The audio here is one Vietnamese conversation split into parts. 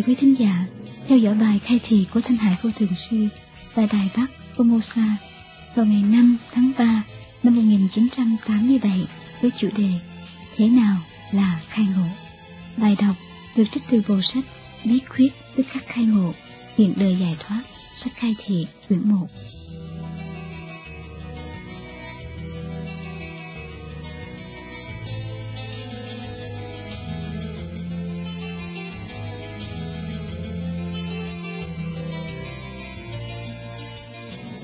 Mời quý thính giả theo dõi bài khai thị của Thanh Hải Vô Thường Sư tại Đài Bắc Formosa vào ngày 5 tháng 3 năm 1987 với chủ đề Thế nào là khai ngộ? Bài đọc được trích từ bộ sách Bí quyết tức khắc khai ngộ, hiện đời giải thoát, sách khai thị quyển 1.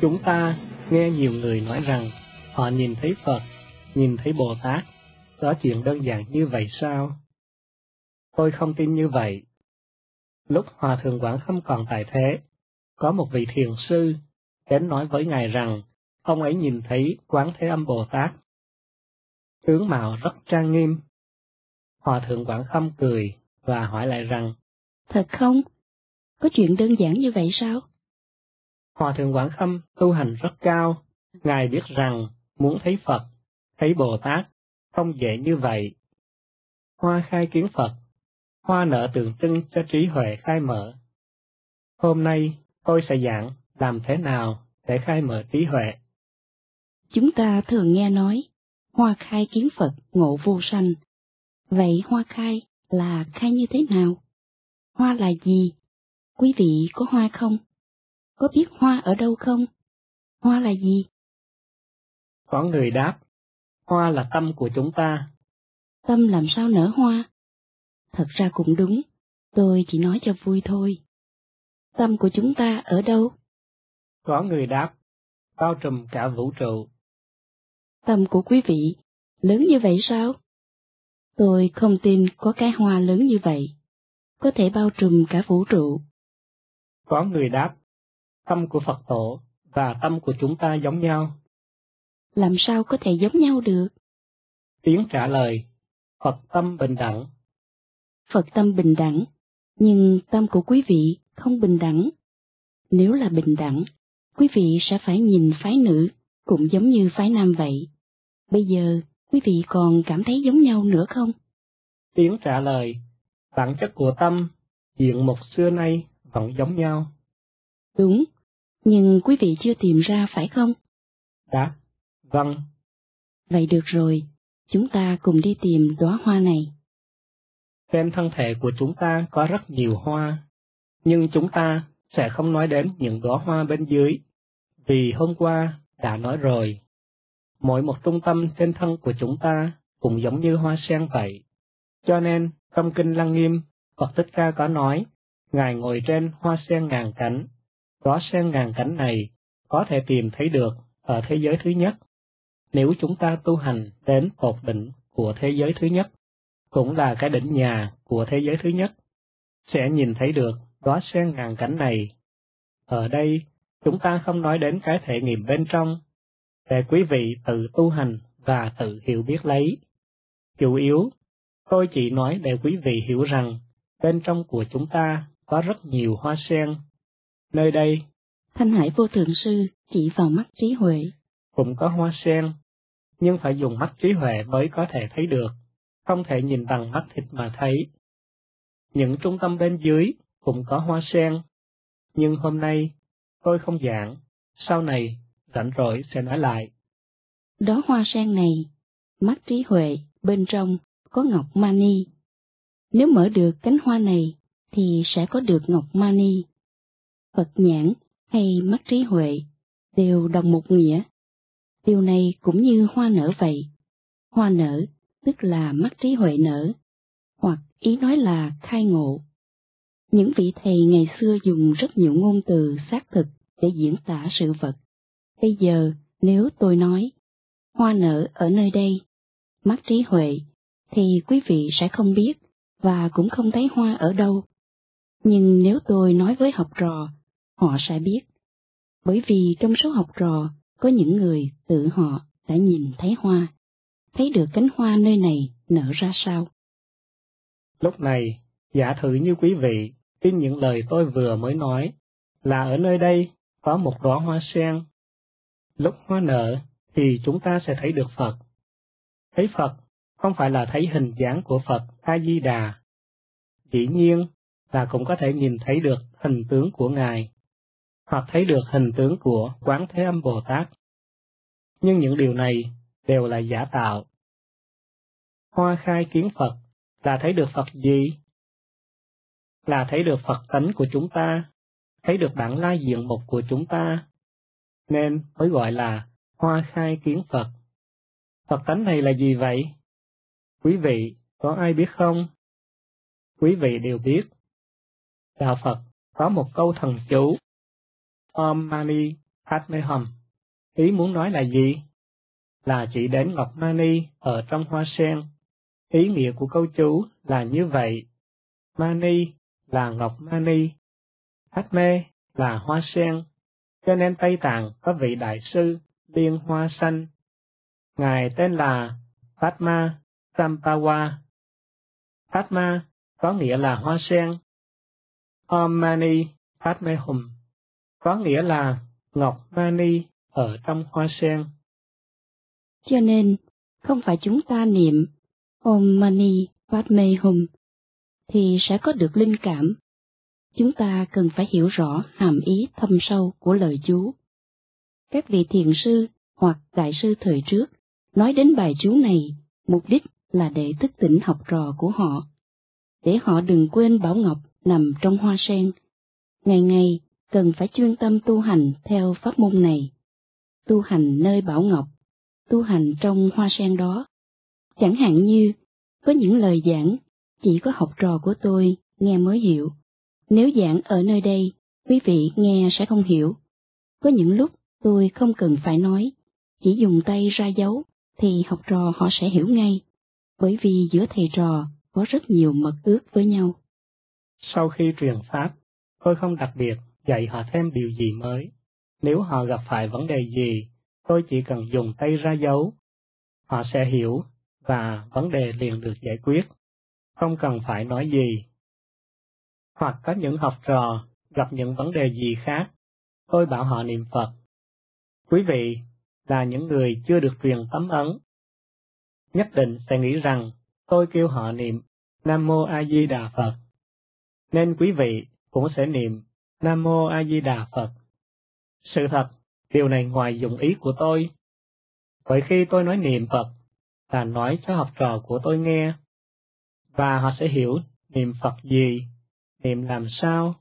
Chúng ta nghe nhiều người nói rằng họ nhìn thấy Phật, nhìn thấy Bồ Tát. Có chuyện đơn giản như vậy sao? Tôi không tin như vậy. Lúc Hòa Thượng Quảng Khâm còn tại thế, có một vị thiền sư đến nói với Ngài rằng ông ấy nhìn thấy Quán Thế Âm Bồ Tát. Tướng mạo rất trang nghiêm. Hòa Thượng Quảng Khâm cười và hỏi lại rằng Thật không? Có chuyện đơn giản như vậy sao? Hòa Thượng Quảng Khâm tu hành rất cao, Ngài biết rằng muốn thấy Phật, thấy Bồ Tát, không dễ như vậy. Hoa khai kiến Phật, hoa nở tượng trưng cho trí huệ khai mở. Hôm nay tôi sẽ giảng làm thế nào để khai mở trí huệ. Chúng ta thường nghe nói, hoa khai kiến Phật ngộ vô sanh. Vậy hoa khai là khai như thế nào? Hoa là gì? Quý vị có hoa không? Có biết hoa ở đâu không? Hoa là gì? Có người đáp, hoa là tâm của chúng ta. Tâm làm sao nở hoa? Thật ra cũng đúng, tôi chỉ nói cho vui thôi. Tâm của chúng ta ở đâu? Có người đáp, bao trùm cả vũ trụ. Tâm của quý vị lớn như vậy sao? Tôi không tin có cái hoa lớn như vậy, có thể bao trùm cả vũ trụ. Có người đáp, tâm của Phật tổ và tâm của chúng ta giống nhau. Làm sao có thể giống nhau được? Tiếng trả lời, Phật tâm bình đẳng. Phật tâm bình đẳng, nhưng tâm của quý vị không bình đẳng. Nếu là bình đẳng, quý vị sẽ phải nhìn phái nữ cũng giống như phái nam vậy. Bây giờ, quý vị còn cảm thấy giống nhau nữa không? Tiếng trả lời, bản chất của tâm, diện mục xưa nay vẫn giống nhau. Đúng, nhưng quý vị chưa tìm ra phải không? Đã, vâng. Vậy được rồi, chúng ta cùng đi tìm đóa hoa này. Trên thân thể của chúng ta có rất nhiều hoa, nhưng chúng ta sẽ không nói đến những đóa hoa bên dưới, vì hôm qua đã nói rồi. Mỗi một trung tâm trên thân của chúng ta cũng giống như hoa sen vậy. Cho nên, trong Kinh Lăng Nghiêm, Phật Thích Ca có nói, Ngài ngồi trên hoa sen ngàn cánh, rõ xen ngàn cảnh này có thể tìm thấy được ở thế giới thứ nhất. Nếu chúng ta tu hành đến tột đỉnh của thế giới thứ nhất, cũng là cái đỉnh nhà của thế giới thứ nhất, sẽ nhìn thấy được đóa sen ngàn cảnh này. Ở đây, chúng ta không nói đến cái thể nghiệm bên trong, để quý vị tự tu hành và tự hiểu biết lấy. Chủ yếu, tôi chỉ nói để quý vị hiểu rằng bên trong của chúng ta có rất nhiều hoa sen Nơi đây, Thanh Hải Vô Thượng Sư chỉ vào mắt trí huệ. Cũng có hoa sen, nhưng phải dùng mắt trí huệ mới có thể thấy được, không thể nhìn bằng mắt thịt mà thấy. Những trung tâm bên dưới cũng có hoa sen, nhưng hôm nay tôi không giảng, sau này rảnh rỗi sẽ nói lại. Đó hoa sen này, mắt trí huệ bên trong có ngọc mani. Nếu mở được cánh hoa này thì sẽ có được ngọc mani. Phật nhãn hay mắt trí huệ đều đồng một nghĩa. Điều này cũng như hoa nở vậy. Hoa nở tức là mắt trí huệ nở, hoặc ý nói là khai ngộ. Những vị thầy ngày xưa dùng rất nhiều ngôn từ xác thực để diễn tả sự vật. Bây giờ, nếu tôi nói, hoa nở ở nơi đây, mắt trí huệ, thì quý vị sẽ không biết và cũng không thấy hoa ở đâu. Nhưng nếu tôi nói với học trò họ sẽ biết. Bởi vì trong số học trò có những người tự họ đã nhìn thấy hoa, thấy được cánh hoa nơi này nở ra sao. Lúc này, giả thử như quý vị tin những lời tôi vừa mới nói, là ở nơi đây có một đóa hoa sen. Lúc hoa nở thì chúng ta sẽ thấy được Phật. Thấy Phật không phải là thấy hình dáng của Phật A-di-đà. Dĩ nhiên, là cũng có thể nhìn thấy được hình tướng của Ngài, hoặc thấy được hình tướng của Quán Thế Âm Bồ Tát. Nhưng những điều này đều là giả tạo. Hoa khai kiến Phật là thấy được Phật gì? Là thấy được Phật tánh của chúng ta, thấy được bản lai diện mục của chúng ta, nên mới gọi là hoa khai kiến Phật. Phật tánh này là gì vậy? Quý vị có ai biết không? Quý vị đều biết. Đạo Phật có một câu thần chú Om Mani Padme Hum. Ý muốn nói là gì? Là chỉ đến Ngọc Mani ở trong hoa sen. Ý nghĩa của câu chú là như vậy. Mani là Ngọc Mani. Padme là hoa sen. Cho nên Tây Tạng có vị đại sư Liên Hoa Xanh. Ngài tên là Padma Sampawa. Padma có nghĩa là hoa sen. Om Mani Padme Hum có nghĩa là ngọc mani ở trong hoa sen. Cho nên, không phải chúng ta niệm Om Mani Padme Hum thì sẽ có được linh cảm. Chúng ta cần phải hiểu rõ hàm ý thâm sâu của lời chú. Các vị thiền sư hoặc đại sư thời trước nói đến bài chú này, mục đích là để thức tỉnh học trò của họ, để họ đừng quên Bảo Ngọc nằm trong hoa sen. Ngày ngày cần phải chuyên tâm tu hành theo pháp môn này. Tu hành nơi Bảo Ngọc, tu hành trong hoa sen đó. Chẳng hạn như, có những lời giảng chỉ có học trò của tôi nghe mới hiểu. Nếu giảng ở nơi đây, quý vị nghe sẽ không hiểu. Có những lúc tôi không cần phải nói, chỉ dùng tay ra dấu thì học trò họ sẽ hiểu ngay, bởi vì giữa thầy trò có rất nhiều mật ước với nhau. Sau khi truyền pháp, tôi không đặc biệt dạy họ thêm điều gì mới. Nếu họ gặp phải vấn đề gì, tôi chỉ cần dùng tay ra dấu. Họ sẽ hiểu và vấn đề liền được giải quyết, không cần phải nói gì. Hoặc có những học trò gặp những vấn đề gì khác, tôi bảo họ niệm Phật. Quý vị là những người chưa được truyền tấm ấn. Nhất định sẽ nghĩ rằng tôi kêu họ niệm Nam Mô A Di Đà Phật. Nên quý vị cũng sẽ niệm Nam Mô A Di Đà Phật. Sự thật, điều này ngoài dụng ý của tôi. Bởi khi tôi nói niệm Phật, là nói cho học trò của tôi nghe, và họ sẽ hiểu niệm Phật gì, niệm làm sao,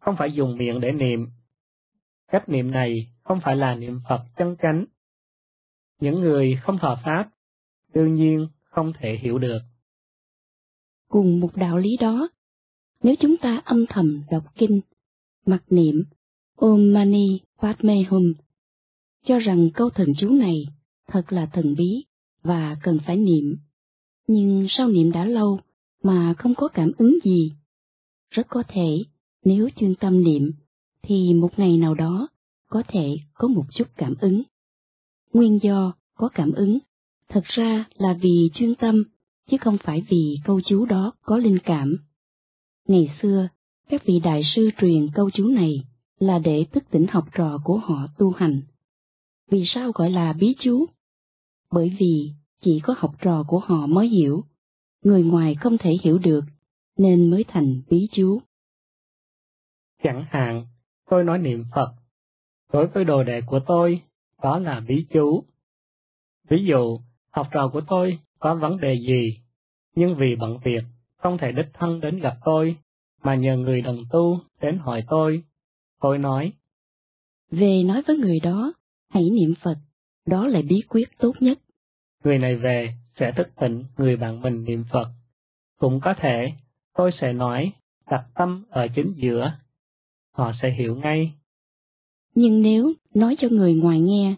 không phải dùng miệng để niệm. Cách niệm này không phải là niệm Phật chân chánh. Những người không thọ Pháp, đương nhiên không thể hiểu được. Cùng một đạo lý đó, nếu chúng ta âm thầm đọc kinh mặc niệm Om Mani Padme Hum, cho rằng câu thần chú này thật là thần bí và cần phải niệm. Nhưng sau niệm đã lâu mà không có cảm ứng gì. Rất có thể, nếu chuyên tâm niệm, thì một ngày nào đó có thể có một chút cảm ứng. Nguyên do có cảm ứng, thật ra là vì chuyên tâm, chứ không phải vì câu chú đó có linh cảm. Ngày xưa, các vị đại sư truyền câu chú này là để thức tỉnh học trò của họ tu hành. Vì sao gọi là bí chú? Bởi vì chỉ có học trò của họ mới hiểu, người ngoài không thể hiểu được, nên mới thành bí chú. Chẳng hạn, tôi nói niệm Phật, đối với đồ đệ của tôi, đó là bí chú. Ví dụ, học trò của tôi có vấn đề gì, nhưng vì bận việc, không thể đích thân đến gặp tôi, mà nhờ người đồng tu đến hỏi tôi. Tôi nói, Về nói với người đó, hãy niệm Phật, đó là bí quyết tốt nhất. Người này về sẽ thức tỉnh người bạn mình niệm Phật. Cũng có thể, tôi sẽ nói, đặt tâm ở chính giữa. Họ sẽ hiểu ngay. Nhưng nếu nói cho người ngoài nghe,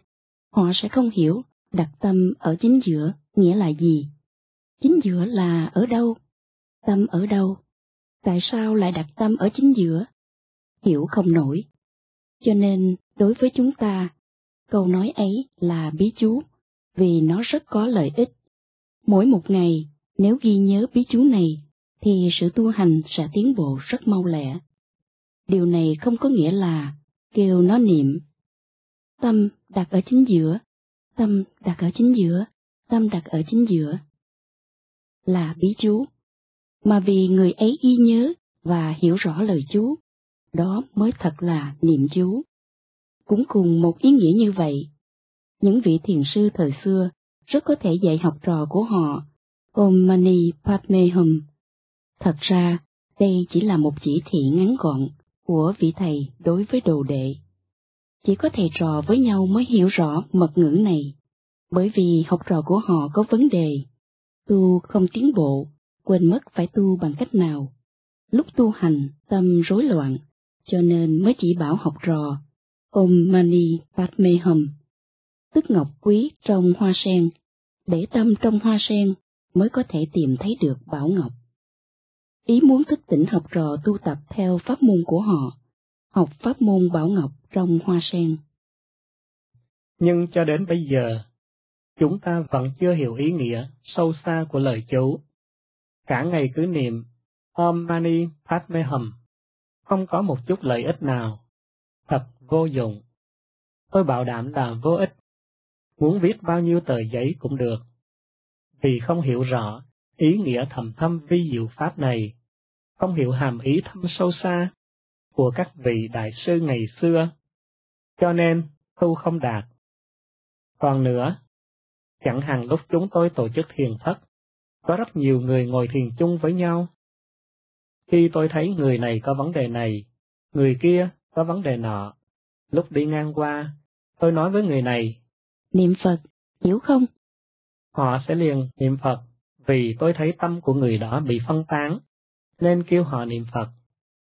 họ sẽ không hiểu đặt tâm ở chính giữa nghĩa là gì. Chính giữa là ở đâu? Tâm ở đâu? Tại sao lại đặt tâm ở chính giữa? Hiểu không nổi. Cho nên, đối với chúng ta, câu nói ấy là bí chú, vì nó rất có lợi ích. Mỗi một ngày, nếu ghi nhớ bí chú này, thì sự tu hành sẽ tiến bộ rất mau lẹ. Điều này không có nghĩa là kêu nó niệm. Tâm đặt ở chính giữa, tâm đặt ở chính giữa, tâm đặt ở chính giữa. Là bí chú mà vì người ấy ghi nhớ và hiểu rõ lời chú, đó mới thật là niệm chú. Cũng cùng một ý nghĩa như vậy, những vị thiền sư thời xưa rất có thể dạy học trò của họ Om Mani Padme Hum. Thật ra, đây chỉ là một chỉ thị ngắn gọn của vị thầy đối với đồ đệ. Chỉ có thầy trò với nhau mới hiểu rõ mật ngữ này, bởi vì học trò của họ có vấn đề, tu không tiến bộ, quên mất phải tu bằng cách nào. Lúc tu hành, tâm rối loạn, cho nên mới chỉ bảo học trò Om Mani Padme Hum, tức ngọc quý trong hoa sen, để tâm trong hoa sen mới có thể tìm thấy được Bảo Ngọc. Ý muốn thức tỉnh học trò tu tập theo pháp môn của họ, học pháp môn Bảo Ngọc trong hoa sen. Nhưng cho đến bây giờ, chúng ta vẫn chưa hiểu ý nghĩa sâu xa của lời chú. Cả ngày cứ niệm Om Mani Padme Hum, không có một chút lợi ích nào, thật vô dụng. Tôi bảo đảm là vô ích. Muốn viết bao nhiêu tờ giấy cũng được, vì không hiểu rõ ý nghĩa thầm thâm vi diệu pháp này, không hiểu hàm ý thâm sâu xa của các vị đại sư ngày xưa, cho nên tu không đạt. Còn nữa, chẳng hạn lúc chúng tôi tổ chức thiền thất, có rất nhiều người ngồi thiền chung với nhau. Khi tôi thấy người này có vấn đề này, người kia có vấn đề nọ, lúc đi ngang qua, tôi nói với người này, Niệm Phật, hiểu không? họ sẽ liền niệm Phật, vì tôi thấy tâm của người đó bị phân tán, nên kêu họ niệm Phật.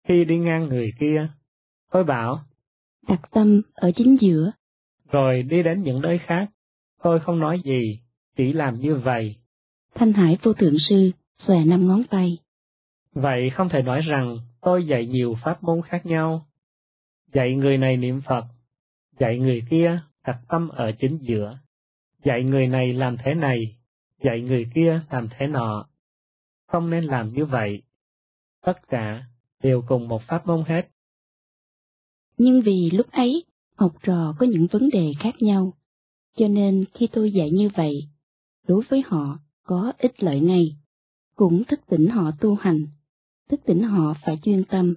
Khi đi ngang người kia, tôi bảo, đặt tâm ở chính giữa. Rồi đi đến những nơi khác, tôi không nói gì, chỉ làm như vậy. Thanh Hải vô thượng sư xòe năm ngón tay. Vậy không thể nói rằng tôi dạy nhiều pháp môn khác nhau. Dạy người này niệm Phật, dạy người kia đặt tâm ở chính giữa dạy người này làm thế này, dạy người kia làm thế nọ. Không nên làm như vậy. Tất cả đều cùng một pháp môn hết. Nhưng vì lúc ấy, học trò có những vấn đề khác nhau, cho nên khi tôi dạy như vậy, đối với họ có ích lợi ngay, cũng thức tỉnh họ tu hành, thức tỉnh họ phải chuyên tâm.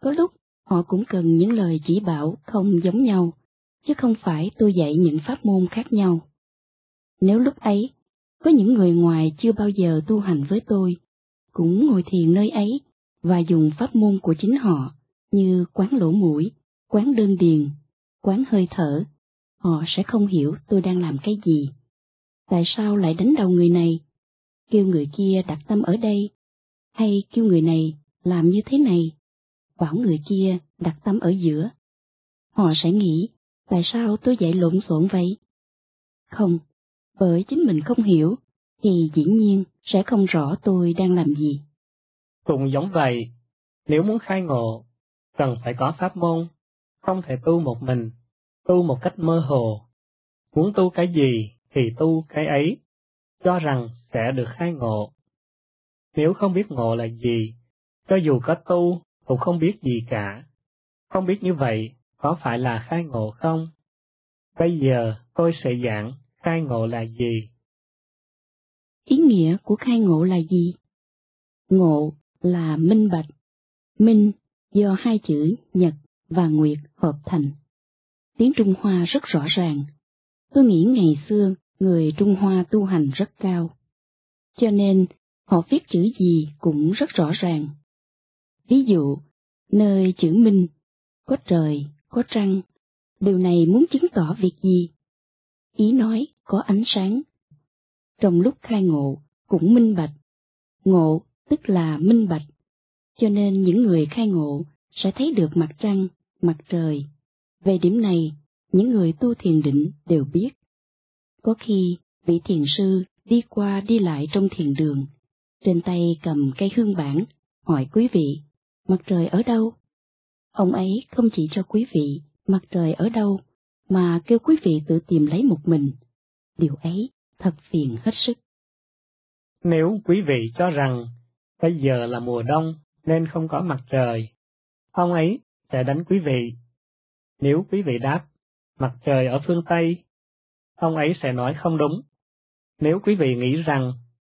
Có lúc họ cũng cần những lời chỉ bảo không giống nhau, chứ không phải tôi dạy những pháp môn khác nhau. Nếu lúc ấy, có những người ngoài chưa bao giờ tu hành với tôi, cũng ngồi thiền nơi ấy và dùng pháp môn của chính họ như quán lỗ mũi, quán đơn điền, quán hơi thở, họ sẽ không hiểu tôi đang làm cái gì. Tại sao lại đánh đầu người này? Kêu người kia đặt tâm ở đây, hay kêu người này làm như thế này, bảo người kia đặt tâm ở giữa. Họ sẽ nghĩ, tại sao tôi dạy lộn xộn vậy? Không, bởi chính mình không hiểu, thì dĩ nhiên sẽ không rõ tôi đang làm gì. Cũng giống vậy, nếu muốn khai ngộ, cần phải có pháp môn, không thể tu một mình, tu một cách mơ hồ. Muốn tu cái gì thì tu cái ấy, cho rằng sẽ được khai ngộ. Nếu không biết ngộ là gì, cho dù có tu cũng không biết gì cả. Không biết như vậy, có phải là khai ngộ không? Bây giờ tôi sẽ giảng khai ngộ là gì? Ý nghĩa của khai ngộ là gì? Ngộ là minh bạch. Minh do hai chữ nhật và nguyệt hợp thành. Tiếng Trung Hoa rất rõ ràng. Tôi nghĩ ngày xưa người Trung Hoa tu hành rất cao. Cho nên họ viết chữ gì cũng rất rõ ràng. Ví dụ, nơi chữ minh, có trời, có trăng, điều này muốn chứng tỏ việc gì? ý nói có ánh sáng. Trong lúc khai ngộ cũng minh bạch, ngộ tức là minh bạch, cho nên những người khai ngộ sẽ thấy được mặt trăng, mặt trời. Về điểm này, những người tu thiền định đều biết. Có khi vị thiền sư đi qua đi lại trong thiền đường, trên tay cầm cây hương bản, hỏi quý vị, mặt trời ở đâu? Ông ấy không chỉ cho quý vị mặt trời ở đâu, mà kêu quý vị tự tìm lấy một mình. Điều ấy thật phiền hết sức. Nếu quý vị cho rằng bây giờ là mùa đông nên không có mặt trời, ông ấy sẽ đánh quý vị. Nếu quý vị đáp mặt trời ở phương Tây, ông ấy sẽ nói không đúng. Nếu quý vị nghĩ rằng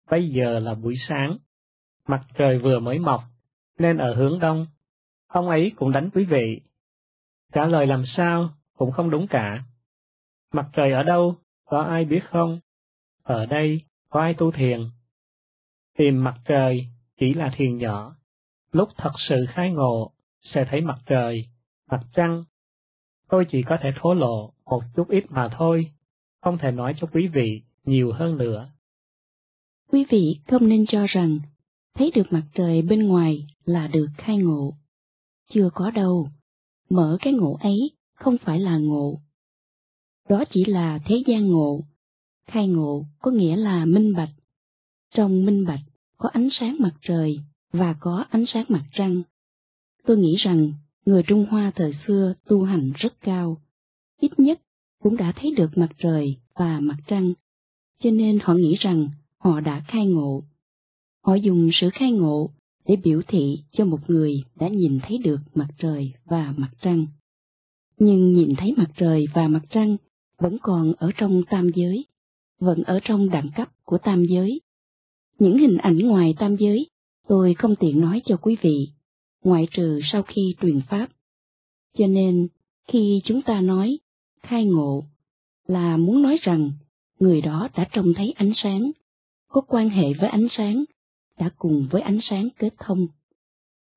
bây giờ là buổi sáng, mặt trời vừa mới mọc, nên ở hướng đông. Ông ấy cũng đánh quý vị. Trả lời làm sao cũng không đúng cả. Mặt trời ở đâu, có ai biết không? Ở đây, có ai tu thiền? Tìm mặt trời chỉ là thiền nhỏ. Lúc thật sự khai ngộ, sẽ thấy mặt trời, mặt trăng. Tôi chỉ có thể thố lộ một chút ít mà thôi, không thể nói cho quý vị nhiều hơn nữa. Quý vị không nên cho rằng thấy được mặt trời bên ngoài là được khai ngộ. Chưa có đâu, mở cái ngộ ấy không phải là ngộ. Đó chỉ là thế gian ngộ. Khai ngộ có nghĩa là minh bạch. Trong minh bạch có ánh sáng mặt trời và có ánh sáng mặt trăng. Tôi nghĩ rằng người Trung Hoa thời xưa tu hành rất cao, ít nhất cũng đã thấy được mặt trời và mặt trăng, cho nên họ nghĩ rằng họ đã khai ngộ. Họ dùng sự khai ngộ để biểu thị cho một người đã nhìn thấy được mặt trời và mặt trăng. Nhưng nhìn thấy mặt trời và mặt trăng vẫn còn ở trong tam giới, vẫn ở trong đẳng cấp của tam giới. Những hình ảnh ngoài tam giới tôi không tiện nói cho quý vị, ngoại trừ sau khi truyền pháp. Cho nên, khi chúng ta nói khai ngộ là muốn nói rằng người đó đã trông thấy ánh sáng, có quan hệ với ánh sáng, đã cùng với ánh sáng kết thông.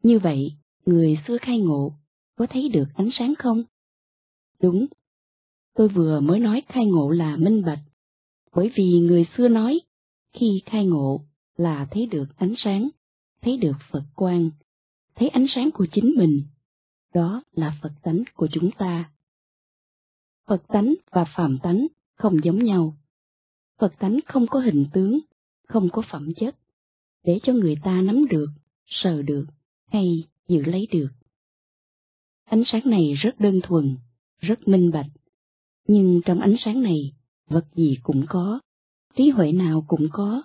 Như vậy, người xưa khai ngộ có thấy được ánh sáng không? Đúng, tôi vừa mới nói khai ngộ là minh bạch, bởi vì người xưa nói khi khai ngộ là thấy được ánh sáng, thấy được Phật quang thấy ánh sáng của chính mình. Đó là Phật tánh của chúng ta. Phật tánh và phàm tánh không giống nhau. Phật tánh không có hình tướng, không có phẩm chất, để cho người ta nắm được, sờ được, hay giữ lấy được. Ánh sáng này rất đơn thuần, rất minh bạch, nhưng trong ánh sáng này, vật gì cũng có, trí huệ nào cũng có,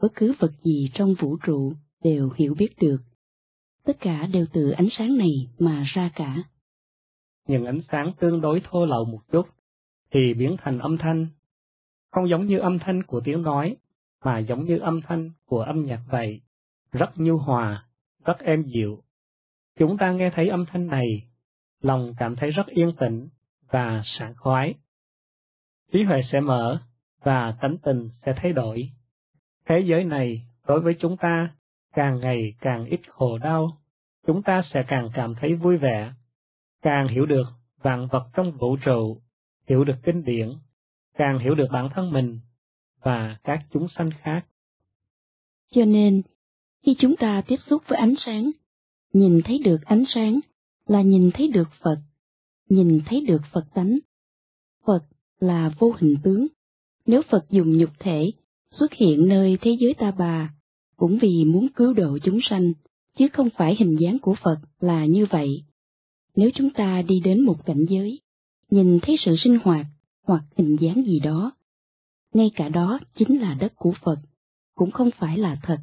bất cứ vật gì trong vũ trụ đều hiểu biết được. Tất cả đều từ ánh sáng này mà ra cả. Những ánh sáng tương đối thô lậu một chút, thì biến thành âm thanh. Không giống như âm thanh của tiếng nói, mà giống như âm thanh của âm nhạc vậy, rất nhu hòa, rất êm dịu. Chúng ta nghe thấy âm thanh này, lòng cảm thấy rất yên tĩnh và sảng khoái. Trí huệ sẽ mở và tánh tình sẽ thay đổi. Thế giới này đối với chúng ta càng ngày càng ít khổ đau, chúng ta sẽ càng cảm thấy vui vẻ, càng hiểu được vạn vật trong vũ trụ, hiểu được kinh điển, càng hiểu được bản thân mình và các chúng sanh khác. Cho nên, khi chúng ta tiếp xúc với ánh sáng, nhìn thấy được ánh sáng là nhìn thấy được Phật, nhìn thấy được Phật tánh. Phật là vô hình tướng. Nếu Phật dùng nhục thể xuất hiện nơi thế giới ta bà cũng vì muốn cứu độ chúng sanh, chứ không phải hình dáng của Phật là như vậy. Nếu chúng ta đi đến một cảnh giới, nhìn thấy sự sinh hoạt hoặc hình dáng gì đó, ngay cả đó chính là đất của Phật, cũng không phải là thật.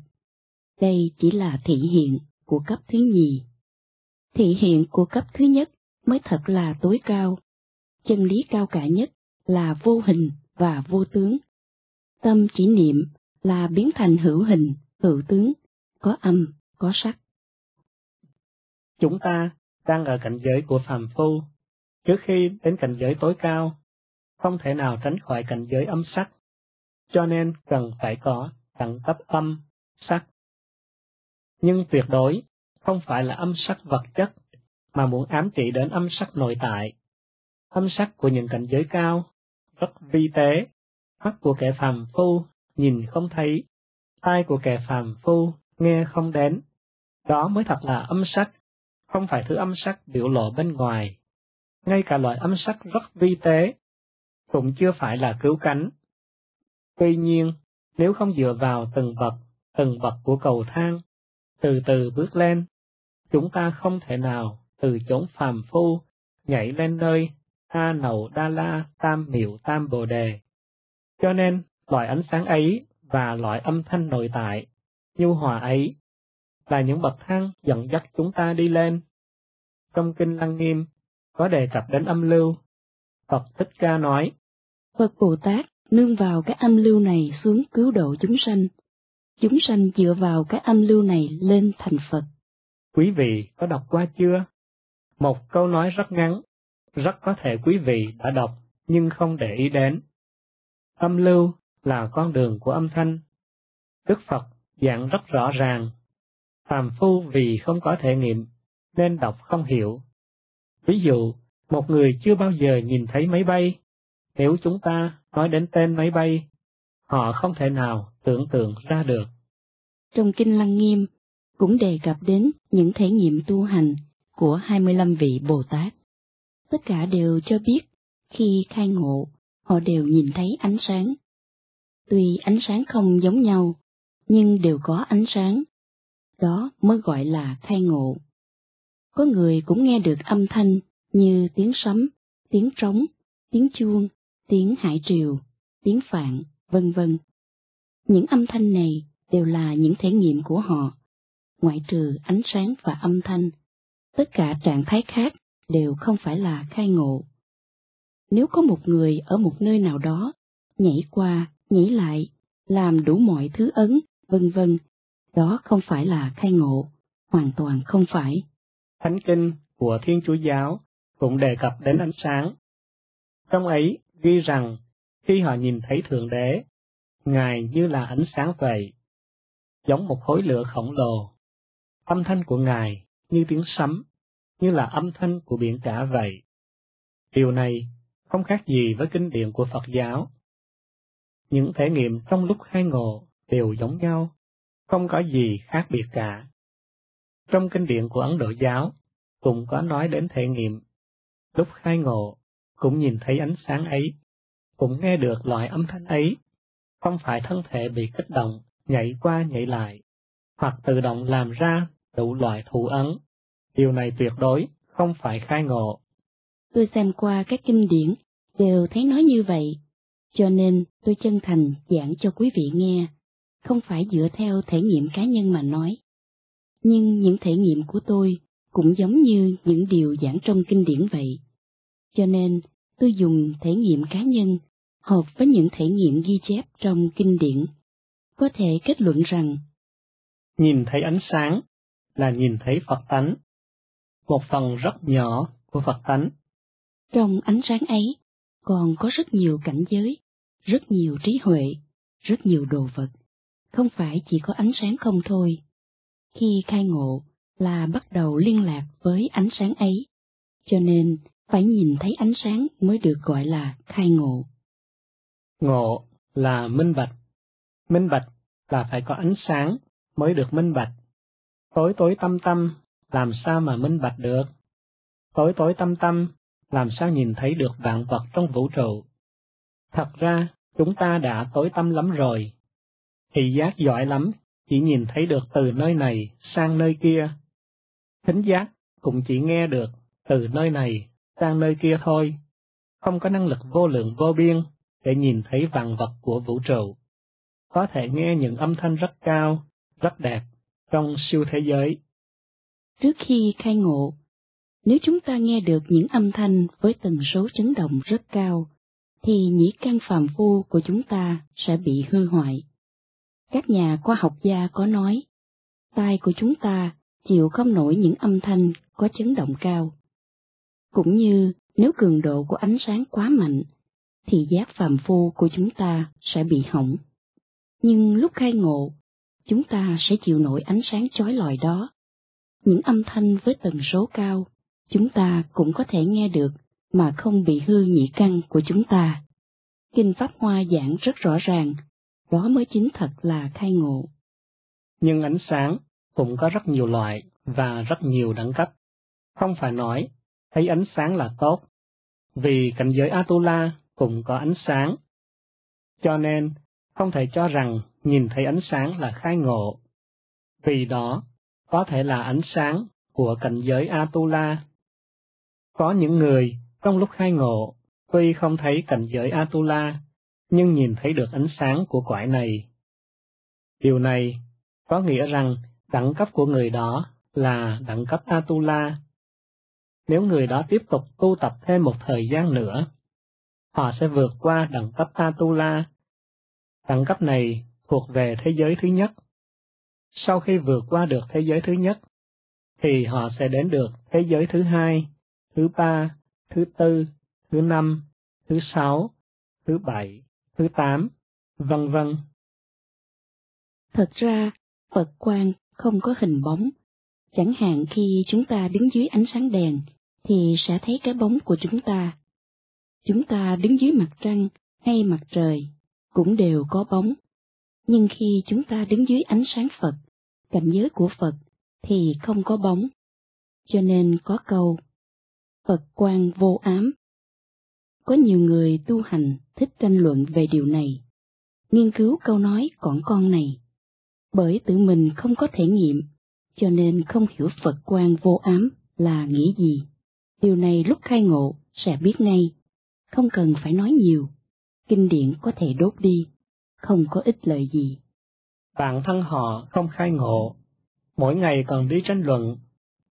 Đây chỉ là thị hiện của cấp thứ nhì. Thị hiện của cấp thứ nhất mới thật là tối cao. Chân lý cao cả nhất là vô hình và vô tướng. Tâm chỉ niệm là biến thành hữu hình, hữu tướng, có âm, có sắc. Chúng ta đang ở cảnh giới của phàm phu, trước khi đến cảnh giới tối cao, không thể nào tránh khỏi cảnh giới âm sắc, cho nên cần phải có đẳng cấp âm, sắc. Nhưng tuyệt đối không phải là âm sắc vật chất, mà muốn ám chỉ đến âm sắc nội tại. Âm sắc của những cảnh giới cao, rất vi tế, mắt của kẻ phàm phu nhìn không thấy, tai của kẻ phàm phu nghe không đến. Đó mới thật là âm sắc, không phải thứ âm sắc biểu lộ bên ngoài. Ngay cả loại âm sắc rất vi tế, cũng chưa phải là cứu cánh. Tuy nhiên, nếu không dựa vào từng bậc, từng bậc của cầu thang, từ từ bước lên, chúng ta không thể nào từ chốn phàm phu nhảy lên nơi A Nậu Đa La Tam Miệu Tam Bồ Đề. Cho nên, loại ánh sáng ấy và loại âm thanh nội tại, nhu hòa ấy, là những bậc thang dẫn dắt chúng ta đi lên. Trong Kinh Lăng Nghiêm, có đề cập đến âm lưu. Phật Thích Ca nói, Phật Bồ Tát nương vào cái âm lưu này xuống cứu độ chúng sanh. Chúng sanh dựa vào cái âm lưu này lên thành Phật. Quý vị có đọc qua chưa? Một câu nói rất ngắn, rất có thể quý vị đã đọc nhưng không để ý đến. Âm lưu là con đường của âm thanh. Đức Phật giảng rất rõ ràng. Phàm phu vì không có thể nghiệm nên đọc không hiểu. Ví dụ, một người chưa bao giờ nhìn thấy máy bay, nếu chúng ta nói đến tên máy bay, họ không thể nào tưởng tượng ra được. Trong Kinh Lăng Nghiêm cũng đề cập đến những thể nghiệm tu hành của 25 vị Bồ Tát. Tất cả đều cho biết khi khai ngộ, họ đều nhìn thấy ánh sáng. Tuy ánh sáng không giống nhau, nhưng đều có ánh sáng. Đó mới gọi là khai ngộ. Có người cũng nghe được âm thanh như tiếng sấm, tiếng trống, tiếng chuông, tiếng hải triều, tiếng phạn, vân vân. Những âm thanh này đều là những thể nghiệm của họ, ngoại trừ ánh sáng và âm thanh. Tất cả trạng thái khác đều không phải là khai ngộ. Nếu có một người ở một nơi nào đó, nhảy qua, nghĩ lại, làm đủ mọi thứ ấn, vân vân, đó không phải là khai ngộ, hoàn toàn không phải. Thánh kinh của Thiên Chúa Giáo cũng đề cập đến ánh sáng. Trong ấy ghi rằng khi họ nhìn thấy Thượng Đế, Ngài như là ánh sáng vậy, giống một khối lửa khổng lồ. Âm thanh của Ngài như tiếng sấm, như là âm thanh của biển cả vậy. Điều này không khác gì với kinh điển của Phật giáo. Những thể nghiệm trong lúc khai ngộ đều giống nhau, không có gì khác biệt cả. Trong kinh điển của Ấn Độ giáo cũng có nói đến thể nghiệm. Lúc khai ngộ, cũng nhìn thấy ánh sáng ấy, cũng nghe được loại âm thanh ấy, không phải thân thể bị kích động, nhảy qua nhảy lại, hoặc tự động làm ra đủ loại thủ ấn. Điều này tuyệt đối không phải khai ngộ. Tôi xem qua các kinh điển, đều thấy nói như vậy, cho nên tôi chân thành giảng cho quý vị nghe, không phải dựa theo thể nghiệm cá nhân mà nói. Nhưng những thể nghiệm của tôi cũng giống như những điều giảng trong kinh điển vậy. Cho nên, tôi dùng thể nghiệm cá nhân hợp với những thể nghiệm ghi chép trong kinh điển. Có thể kết luận rằng, nhìn thấy ánh sáng là nhìn thấy Phật tánh, một phần rất nhỏ của Phật tánh. Trong ánh sáng ấy, còn có rất nhiều cảnh giới, rất nhiều trí huệ, rất nhiều đồ vật, không phải chỉ có ánh sáng không thôi. Khi khai ngộ, là bắt đầu liên lạc với ánh sáng ấy, cho nên phải nhìn thấy ánh sáng mới được gọi là khai ngộ. Ngộ là minh bạch, minh bạch là phải có ánh sáng mới được minh bạch. Tối tối tâm tâm làm sao mà minh bạch được? Tối tối tâm tâm làm sao nhìn thấy được vạn vật trong vũ trụ? Thật ra, chúng ta đã tối tâm lắm rồi. Thị giác giỏi lắm, chỉ nhìn thấy được từ nơi này sang nơi kia, thính giác cũng chỉ nghe được từ nơi này sang nơi kia thôi, không có năng lực vô lượng vô biên để nhìn thấy vạn vật của vũ trụ. Có thể nghe những âm thanh rất cao, rất đẹp trong siêu thế giới. Trước khi khai ngộ, nếu chúng ta nghe được những âm thanh với tần số chấn động rất cao, thì nhĩ căn phàm phu của chúng ta sẽ bị hư hoại. Các nhà khoa học gia có nói, tai của chúng ta chịu không nổi những âm thanh có chấn động cao. Cũng như nếu cường độ của ánh sáng quá mạnh, thì giác phàm phu của chúng ta sẽ bị hỏng. Nhưng lúc khai ngộ, chúng ta sẽ chịu nổi ánh sáng chói lọi đó. Những âm thanh với tần số cao, chúng ta cũng có thể nghe được mà không bị hư nhị căn của chúng ta. Kinh Pháp Hoa giảng rất rõ ràng, đó mới chính thật là khai ngộ. Nhưng ánh sáng cũng có rất nhiều loại và rất nhiều đẳng cấp. Không phải nói, thấy ánh sáng là tốt, vì cảnh giới Atula cũng có ánh sáng. Cho nên, không thể cho rằng nhìn thấy ánh sáng là khai ngộ. Vì đó, có thể là ánh sáng của cảnh giới Atula. Có những người trong lúc khai ngộ, tuy không thấy cảnh giới Atula, nhưng nhìn thấy được ánh sáng của quải này. Điều này có nghĩa rằng đẳng cấp của người đó là đẳng cấp Atula. Nếu người đó tiếp tục tu tập thêm một thời gian nữa, họ sẽ vượt qua đẳng cấp Atula. Đẳng cấp này thuộc về thế giới thứ nhất. Sau khi vượt qua được thế giới thứ nhất, thì họ sẽ đến được thế giới thứ hai, thứ ba, thứ tư, thứ năm, thứ sáu, thứ bảy, thứ tám, vân vân. Thật ra, Phật quan không có hình bóng. Chẳng hạn khi chúng ta đứng dưới ánh sáng đèn, thì sẽ thấy cái bóng của chúng ta. Chúng ta đứng dưới mặt trăng hay mặt trời, cũng đều có bóng. Nhưng khi chúng ta đứng dưới ánh sáng Phật, cảnh giới của Phật, thì không có bóng. Cho nên có câu, Phật quan vô ám. Có nhiều người tu hành thích tranh luận về điều này, nghiên cứu câu nói còn con này. Bởi tự mình không có thể nghiệm, cho nên không hiểu Phật quan vô ám là nghĩ gì. Điều này lúc khai ngộ sẽ biết ngay, không cần phải nói nhiều. Kinh điển có thể đốt đi, không có ích lợi gì. bạn thân họ không khai ngộ, mỗi ngày còn đi tranh luận,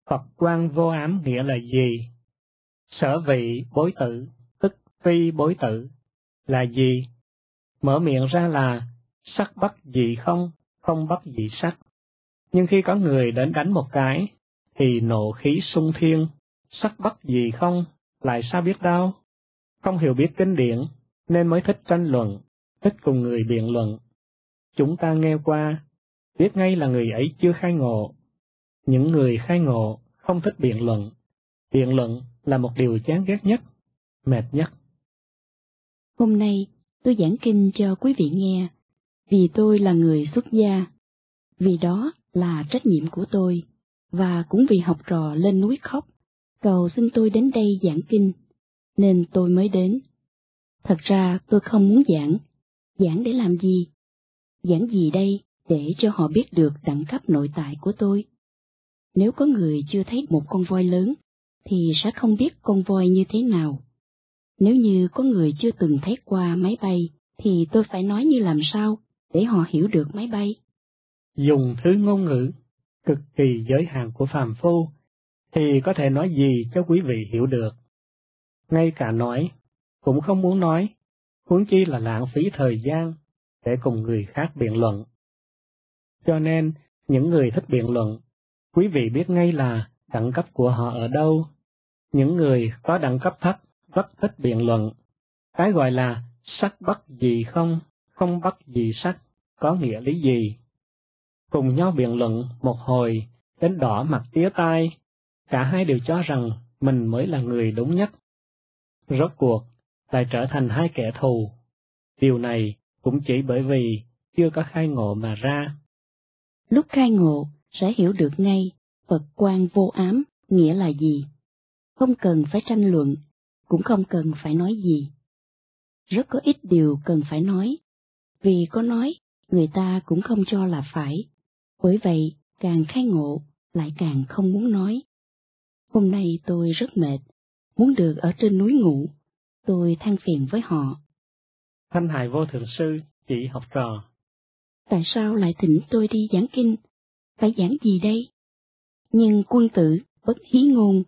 Phật quan vô ám nghĩa là gì? Sở vị bối tự tức phi bối tự là gì? Mở miệng ra là sắc bắt gì không, không bắt gì sắc. Nhưng khi có người đến đánh một cái, thì nộ khí sung thiên, sắc bắt gì không, lại sao biết đâu? Không hiểu biết kinh điển, nên mới thích tranh luận, thích cùng người biện luận. Chúng ta nghe qua, biết ngay là người ấy chưa khai ngộ. Những người khai ngộ không thích biện luận. Biện luận là một điều chán ghét nhất, mệt nhất. Hôm nay, tôi giảng kinh cho quý vị nghe, vì tôi là người xuất gia. Vì đó là trách nhiệm của tôi, và cũng vì học trò lên núi khóc, cầu xin tôi đến đây giảng kinh, nên tôi mới đến. Thật ra tôi không muốn giảng, giảng để làm gì? Giảng gì đây để cho họ biết được đẳng cấp nội tại của tôi? Nếu có người chưa thấy một con voi lớn, thì sẽ không biết con voi như thế nào. Nếu như có người chưa từng thấy qua máy bay, thì tôi phải nói như làm sao để họ hiểu được máy bay. Dùng thứ ngôn ngữ cực kỳ giới hạn của phàm phu, thì có thể nói gì cho quý vị hiểu được. Ngay cả nói, cũng không muốn nói, huống chi là lãng phí thời gian để cùng người khác biện luận. Cho nên, những người thích biện luận, quý vị biết ngay là đẳng cấp của họ ở đâu. Những người có đẳng cấp thấp rất thích biện luận. Cái gọi là sắc bất gì không, không bất gì sắc, có nghĩa lý gì? Cùng nhau biện luận một hồi, đến đỏ mặt tía tai, cả hai đều cho rằng mình mới là người đúng nhất. Rốt cuộc, lại trở thành hai kẻ thù. Điều này cũng chỉ bởi vì chưa có khai ngộ mà ra. Lúc khai ngộ, sẽ hiểu được ngay Phật quan vô ám nghĩa là gì. Không cần phải tranh luận, cũng không cần phải nói gì. Rất có ít điều cần phải nói, vì có nói, người ta cũng không cho là phải. Bởi vậy, càng khai ngộ, lại càng không muốn nói. Hôm nay tôi rất mệt, muốn được ở trên núi ngủ. Tôi than phiền với họ. Thanh Hải Vô Thượng Sư chỉ học trò. Tại sao lại thỉnh tôi đi giảng kinh? Phải giảng gì đây? Nhưng quân tử bất hí ngôn,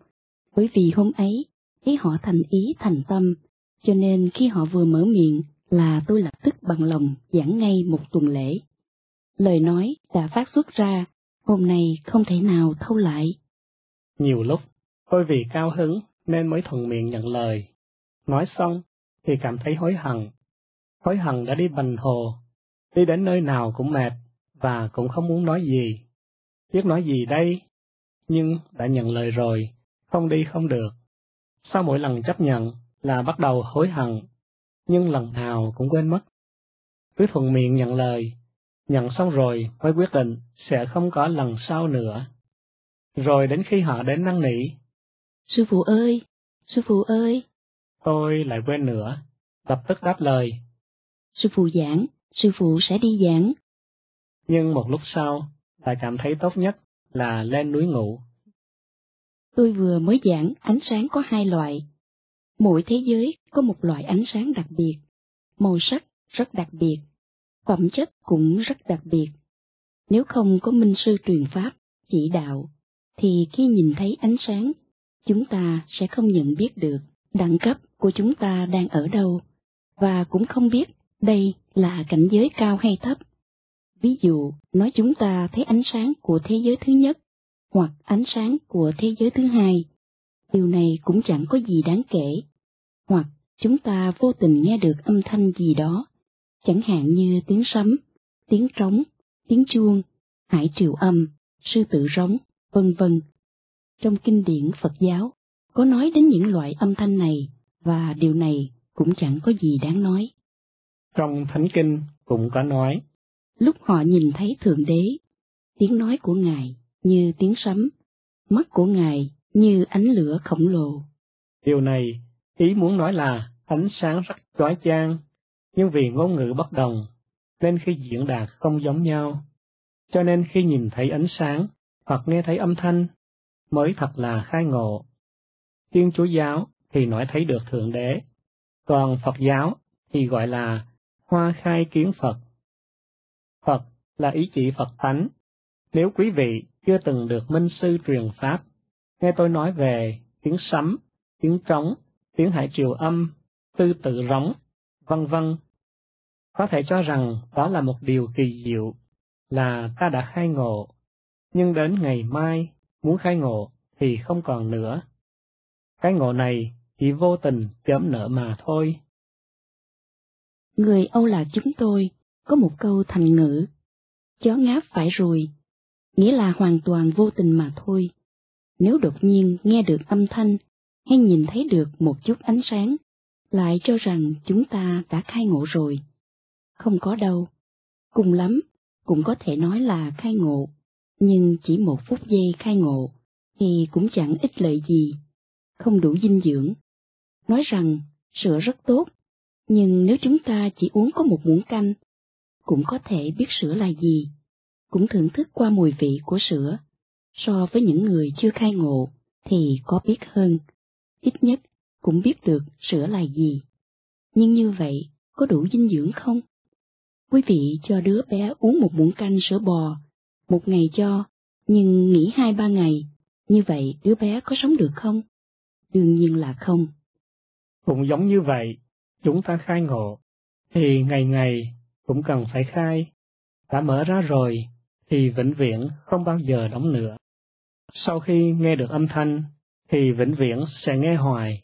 bởi vì hôm ấy, thấy họ thành ý thành tâm, cho nên khi họ vừa mở miệng là tôi lập tức bằng lòng giảng ngay một tuần lễ. Lời nói đã phát xuất ra, hôm nay không thể nào thâu lại. Nhiều lúc, tôi vì cao hứng nên mới thuận miệng nhận lời. Nói xong, thì cảm thấy hối hận. Hối hận đã đi bành hồ, đi đến nơi nào cũng mệt, và cũng không muốn nói gì. Biết nói gì đây? Nhưng đã nhận lời rồi, không đi không được. Sau mỗi lần chấp nhận là bắt đầu hối hận, nhưng lần nào cũng quên mất. Cứ thuận miệng nhận lời, nhận xong rồi mới quyết định sẽ không có lần sau nữa. Rồi đến khi họ đến năn nỉ. Sư phụ ơi! Sư phụ ơi! Tôi lại quên nữa, lập tức đáp lời. Sư phụ giảng, sư phụ sẽ đi giảng. Nhưng một lúc sau, lại cảm thấy tốt nhất là lên núi ngủ. Tôi vừa mới giảng ánh sáng có hai loại. Mỗi thế giới có một loại ánh sáng đặc biệt, màu sắc rất đặc biệt, phẩm chất cũng rất đặc biệt. Nếu không có minh sư truyền pháp, chỉ đạo, thì khi nhìn thấy ánh sáng, chúng ta sẽ không nhận biết được đẳng cấp của chúng ta đang ở đâu, và cũng không biết đây là cảnh giới cao hay thấp. Ví dụ, nói chúng ta thấy ánh sáng của thế giới thứ nhất, hoặc ánh sáng của thế giới thứ hai. Điều này cũng chẳng có gì đáng kể. Hoặc chúng ta vô tình nghe được âm thanh gì đó, chẳng hạn như tiếng sấm, tiếng trống, tiếng chuông, hải triều âm, sư tử rống, vân vân. Trong kinh điển Phật giáo, có nói đến những loại âm thanh này, và điều này cũng chẳng có gì đáng nói. Trong Thánh Kinh cũng có nói. Lúc họ nhìn thấy Thượng Đế, tiếng nói của Ngài như tiếng sấm, mắt của Ngài như ánh lửa khổng lồ. Điều này, ý muốn nói là ánh sáng rất chói chang, nhưng vì ngôn ngữ bất đồng, nên khi diễn đạt không giống nhau. Cho nên khi nhìn thấy ánh sáng, hoặc nghe thấy âm thanh, mới thật là khai ngộ. Thiên Chúa Giáo thì nói thấy được Thượng Đế, còn Phật Giáo thì gọi là hoa khai kiến Phật. Phật là ý chỉ Phật tánh. Nếu quý vị chưa từng được minh sư truyền Pháp, nghe tôi nói về tiếng sấm, tiếng trống, tiếng hải triều âm, tư tự rống, vân vân, có thể cho rằng đó là một điều kỳ diệu, là ta đã khai ngộ, nhưng đến ngày mai, muốn khai ngộ thì không còn nữa. Cái ngộ này chỉ vô tình chớm nở mà thôi. Người Âu là chúng tôi có một câu thành ngữ, chó ngáp phải rồi, nghĩa là hoàn toàn vô tình mà thôi. Nếu đột nhiên nghe được âm thanh hay nhìn thấy được một chút ánh sáng, lại cho rằng chúng ta đã khai ngộ rồi. Không có đâu. Cùng lắm, cũng có thể nói là khai ngộ, nhưng chỉ một phút giây khai ngộ, thì cũng chẳng ích lợi gì, không đủ dinh dưỡng. Nói rằng sữa rất tốt, nhưng nếu chúng ta chỉ uống có một muỗng canh, cũng có thể biết sữa là gì, cũng thưởng thức qua mùi vị của sữa. So với những người chưa khai ngộ thì có biết hơn, ít nhất cũng biết được sữa là gì. Nhưng như vậy có đủ dinh dưỡng không? Quý vị cho đứa bé uống một muỗng canh sữa bò, một ngày cho, nhưng nghỉ hai ba ngày, như vậy đứa bé có sống được không? Đương nhiên là không. Cũng giống như vậy, chúng ta khai ngộ, thì ngày ngày cũng cần phải khai. Đã mở ra rồi, thì vĩnh viễn không bao giờ đóng nữa. Sau khi nghe được âm thanh, thì vĩnh viễn sẽ nghe hoài.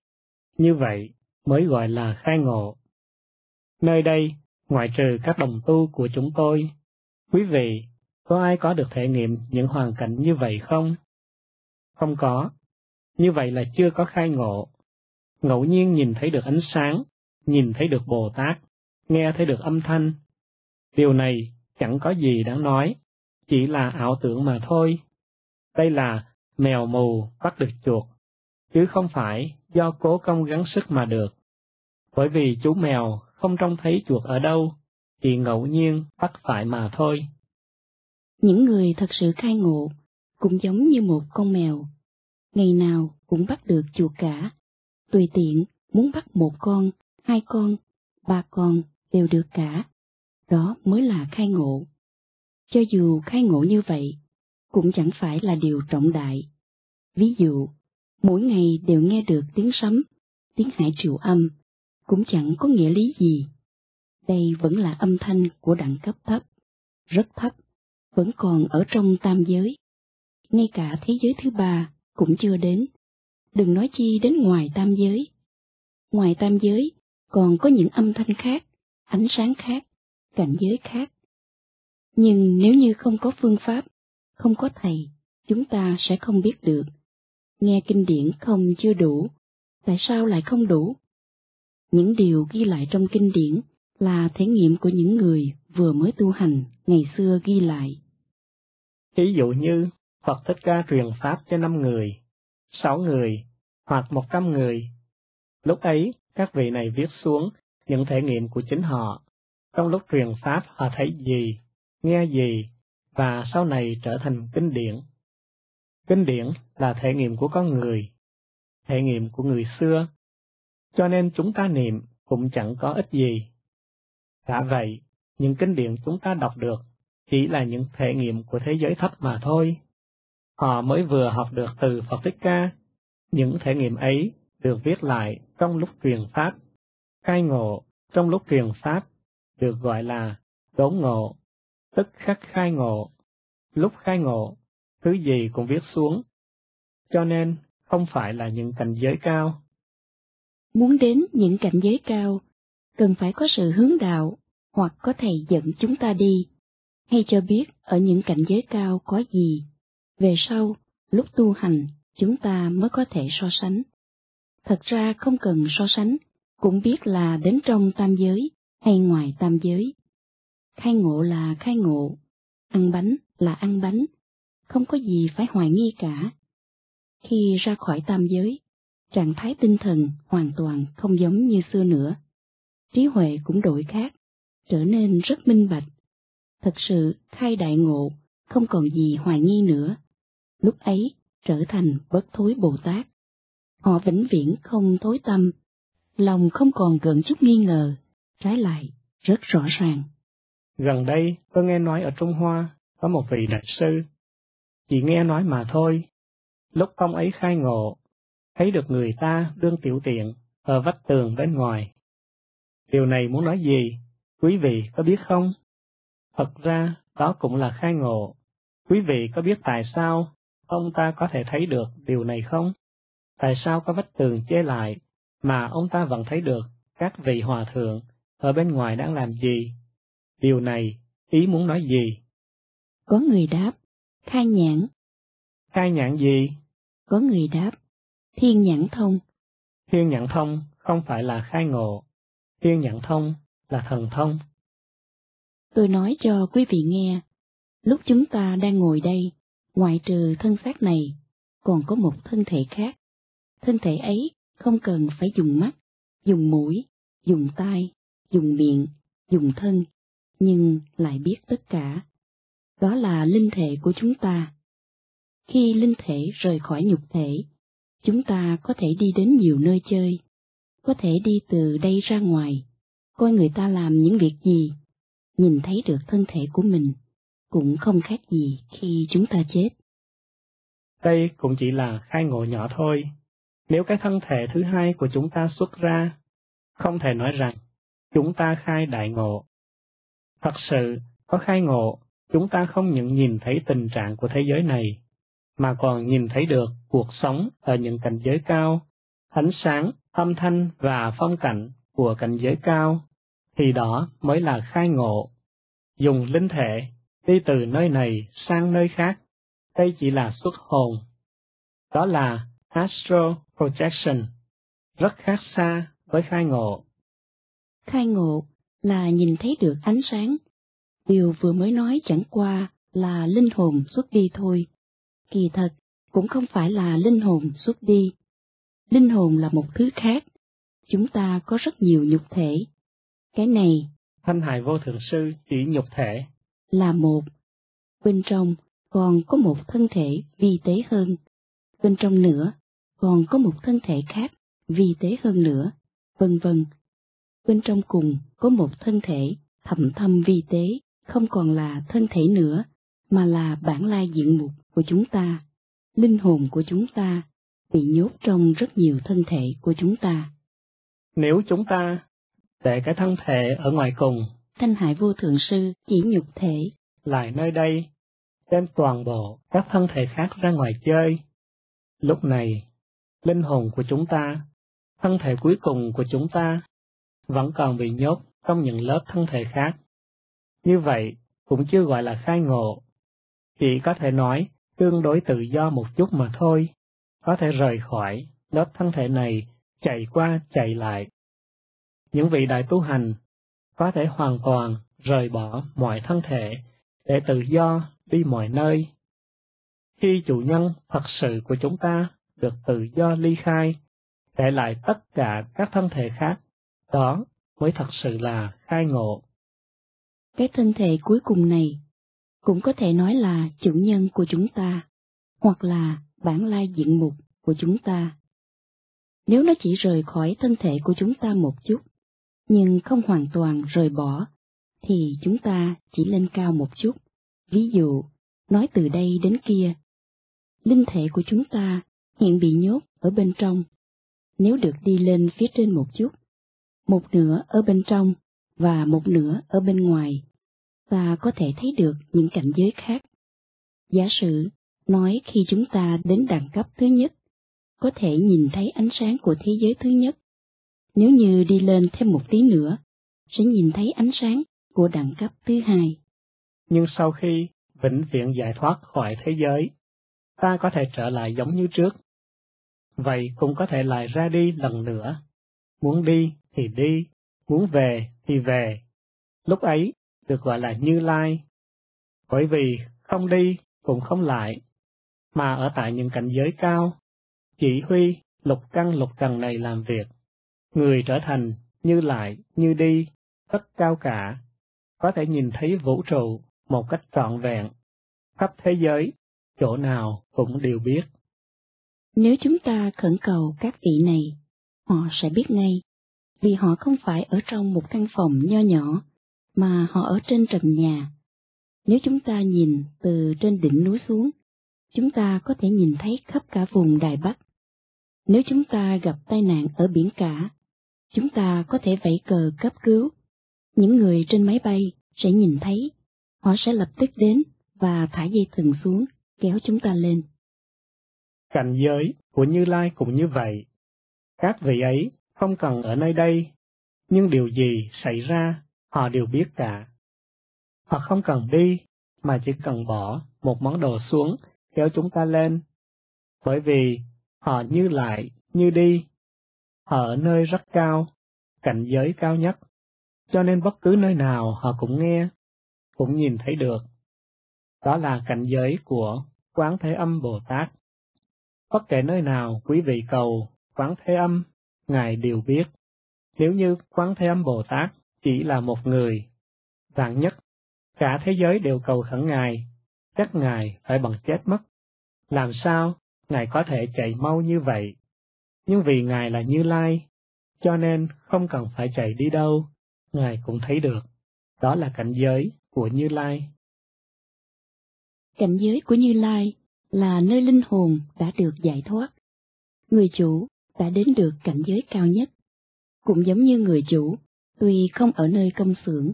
Như vậy mới gọi là khai ngộ. Nơi đây, ngoại trừ các đồng tu của chúng tôi, quý vị có ai có được thể nghiệm những hoàn cảnh như vậy không? Không có. Như vậy là chưa có khai ngộ. Ngẫu nhiên nhìn thấy được ánh sáng, nhìn thấy được Bồ Tát, nghe thấy được âm thanh. Điều này chẳng có gì đáng nói, chỉ là ảo tưởng mà thôi. Đây là mèo mù bắt được chuột, chứ không phải do cố công gắng sức mà được. Bởi vì chú mèo không trông thấy chuột ở đâu, chỉ ngẫu nhiên bắt phải mà thôi. Những người thật sự khai ngộ cũng giống như một con mèo, ngày nào cũng bắt được chuột cả, tùy tiện muốn bắt một con, hai con, ba con đều được cả, đó mới là khai ngộ. Cho dù khai ngộ như vậy, cũng chẳng phải là điều trọng đại. Ví dụ, mỗi ngày đều nghe được tiếng sấm, tiếng hải triệu âm, cũng chẳng có nghĩa lý gì. Đây vẫn là âm thanh của đẳng cấp thấp, rất thấp, vẫn còn ở trong tam giới. Ngay cả thế giới thứ ba cũng chưa đến, đừng nói chi đến ngoài tam giới. Ngoài tam giới còn có những âm thanh khác, ánh sáng khác, cảnh giới khác. Nhưng nếu như không có phương pháp, không có thầy, chúng ta sẽ không biết được. Nghe kinh điển không chưa đủ, tại sao lại không đủ? Những điều ghi lại trong kinh điển là thể nghiệm của những người vừa mới tu hành ngày xưa ghi lại. Ví dụ như Phật Thích Ca truyền Pháp cho năm người, sáu người hoặc một trăm người. Lúc ấy, các vị này viết xuống những thể nghiệm của chính họ. Trong lúc truyền Pháp họ thấy gì, nghe gì, và sau này trở thành kinh điển. Kinh điển là thể nghiệm của con người, thể nghiệm của người xưa, cho nên chúng ta niệm cũng chẳng có ích gì. Đã vậy, những kinh điển chúng ta đọc được chỉ là những thể nghiệm của thế giới thấp mà thôi. Họ mới vừa học được từ Phật Thích Ca, những thể nghiệm ấy được viết lại trong lúc truyền Pháp. Khai ngộ trong lúc truyền Pháp được gọi là đốn ngộ, tức khắc khai ngộ. Lúc khai ngộ thứ gì cũng viết xuống. Cho nên, không phải là những cảnh giới cao. Muốn đến những cảnh giới cao, cần phải có sự hướng đạo, hoặc có thầy dẫn chúng ta đi, hay cho biết ở những cảnh giới cao có gì. Về sau, lúc tu hành, chúng ta mới có thể so sánh. Thật ra không cần so sánh, cũng biết là đến trong tam giới hay ngoài tam giới. Khai ngộ là khai ngộ, ăn bánh là ăn bánh, không có gì phải hoài nghi cả. Khi ra khỏi tam giới, trạng thái tinh thần hoàn toàn không giống như xưa nữa. Trí huệ cũng đổi khác, trở nên rất minh bạch. Thật sự khai đại ngộ, không còn gì hoài nghi nữa. Lúc ấy trở thành bất thối Bồ Tát. Họ vĩnh viễn không thối tâm, lòng không còn gần chút nghi ngờ, trái lại rất rõ ràng. Gần đây tôi nghe nói ở Trung Hoa có một vị đại sư, chỉ nghe nói mà thôi. Lúc ông ấy khai ngộ, thấy được người ta đương tiểu tiện ở vách tường bên ngoài. Điều này muốn nói gì? Quý vị có biết không? Thật ra, đó cũng là khai ngộ. Quý vị có biết tại sao ông ta có thể thấy được điều này không? Tại sao có vách tường che lại, mà ông ta vẫn thấy được các vị hòa thượng ở bên ngoài đang làm gì? Điều này, ý muốn nói gì? Có người đáp, khai nhãn. Khai nhãn gì? Có người đáp, thiên nhãn thông. Thiên nhãn thông không phải là khai ngộ, thiên nhãn thông là thần thông. Tôi nói cho quý vị nghe, lúc chúng ta đang ngồi đây, ngoại trừ thân xác này, còn có một thân thể khác. Thân thể ấy không cần phải dùng mắt, dùng mũi, dùng tai, dùng miệng, dùng thân, nhưng lại biết tất cả. Đó là linh thể của chúng ta. Khi linh thể rời khỏi nhục thể, chúng ta có thể đi đến nhiều nơi chơi, có thể đi từ đây ra ngoài, coi người ta làm những việc gì, nhìn thấy được thân thể của mình, cũng không khác gì khi chúng ta chết. Đây cũng chỉ là khai ngộ nhỏ thôi. Nếu cái thân thể thứ hai của chúng ta xuất ra, không thể nói rằng chúng ta khai đại ngộ. Thật sự, có khai ngộ, chúng ta không những nhìn thấy tình trạng của thế giới này, mà còn nhìn thấy được cuộc sống ở những cảnh giới cao, ánh sáng, âm thanh và phong cảnh của cảnh giới cao, thì đó mới là khai ngộ. Dùng linh thể đi từ nơi này sang nơi khác, đây chỉ là xuất hồn. Đó là astral projection, rất khác xa với khai ngộ. Khai ngộ là nhìn thấy được ánh sáng. Điều vừa mới nói chẳng qua là linh hồn xuất đi thôi. Kỳ thật, cũng không phải là linh hồn xuất đi. Linh hồn là một thứ khác. Chúng ta có rất nhiều nhục thể. Cái này, Thanh Hải Vô Thượng Sư chỉ nhục thể. Là một. Bên trong còn có một thân thể vi tế hơn. Bên trong nữa còn có một thân thể khác vi tế hơn nữa, vân vân. Bên trong cùng có một thân thể thầm thâm vi tế, không còn là thân thể nữa, mà là bản lai diện mục của chúng ta, linh hồn của chúng ta, bị nhốt trong rất nhiều thân thể của chúng ta. Nếu chúng ta để cái thân thể ở ngoài cùng, Thanh Hải Vô Thượng Sư chỉ nhục thể, lại nơi đây, đem toàn bộ các thân thể khác ra ngoài chơi. Lúc này, linh hồn của chúng ta, thân thể cuối cùng của chúng ta, vẫn còn bị nhốt trong những lớp thân thể khác. Như vậy, cũng chưa gọi là khai ngộ. Chỉ có thể nói tương đối tự do một chút mà thôi, có thể rời khỏi lớp thân thể này, chạy qua chạy lại. Những vị đại tu hành có thể hoàn toàn rời bỏ mọi thân thể để tự do đi mọi nơi. Khi chủ nhân thật sự của chúng ta được tự do ly khai, để lại tất cả các thân thể khác, đó mới thật sự là khai ngộ. Cái thân thể cuối cùng này cũng có thể nói là chủ nhân của chúng ta, hoặc là bản lai diện mục của chúng ta. Nếu nó chỉ rời khỏi thân thể của chúng ta một chút, nhưng không hoàn toàn rời bỏ, thì chúng ta chỉ lên cao một chút. Ví dụ, nói từ đây đến kia, linh thể của chúng ta hiện bị nhốt ở bên trong. Nếu được đi lên phía trên một chút, một nửa ở bên trong và một nửa ở bên ngoài, ta có thể thấy được những cảnh giới khác. Giả sử nói khi chúng ta đến đẳng cấp thứ nhất, có thể nhìn thấy ánh sáng của thế giới thứ nhất. Nếu như đi lên thêm một tí nữa, sẽ nhìn thấy ánh sáng của đẳng cấp thứ hai. Nhưng sau khi vĩnh viễn giải thoát khỏi thế giới, ta có thể trở lại giống như trước. Vậy cũng có thể lại ra đi lần nữa. Muốn đi thì đi, muốn về thì về. Lúc ấy được gọi là Như Lai. Bởi vì không đi cũng không lại, mà ở tại những cảnh giới cao, chỉ huy lục căn lục trần này làm việc. Người trở thành như lại, như đi, rất cao cả, có thể nhìn thấy vũ trụ một cách trọn vẹn, khắp thế giới, chỗ nào cũng đều biết. Nếu chúng ta khẩn cầu các vị này, họ sẽ biết ngay, vì họ không phải ở trong một căn phòng nho nhỏ, mà họ ở trên trần nhà. Nếu chúng ta nhìn từ trên đỉnh núi xuống, chúng ta có thể nhìn thấy khắp cả vùng Đài Bắc. Nếu chúng ta gặp tai nạn ở biển cả, chúng ta có thể vẫy cờ cấp cứu. Những người trên máy bay sẽ nhìn thấy, họ sẽ lập tức đến và thả dây thừng xuống, kéo chúng ta lên. Cảnh giới của Như Lai cũng như vậy. Các vị ấy không cần ở nơi đây, nhưng điều gì xảy ra, họ đều biết cả. Họ không cần đi, mà chỉ cần bỏ một món đồ xuống, kéo chúng ta lên. Bởi vì họ như lại, như đi. Họ ở nơi rất cao, cảnh giới cao nhất, cho nên bất cứ nơi nào họ cũng nghe, cũng nhìn thấy được. Đó là cảnh giới của Quán Thế Âm Bồ Tát. Bất kể nơi nào quý vị cầu Quán Thế Âm, Ngài đều biết. Nếu như Quán Thế Âm Bồ Tát chỉ là một người, vạn nhất, cả thế giới đều cầu khẩn Ngài, chắc Ngài phải bằng chết mất. Làm sao Ngài có thể chạy mau như vậy? Nhưng vì Ngài là Như Lai, cho nên không cần phải chạy đi đâu, Ngài cũng thấy được. Đó là cảnh giới của Như Lai. Cảnh giới của Như Lai là nơi linh hồn đã được giải thoát. Người chủ đã đến được cảnh giới cao nhất. Cũng giống như người chủ, tuy không ở nơi công xưởng,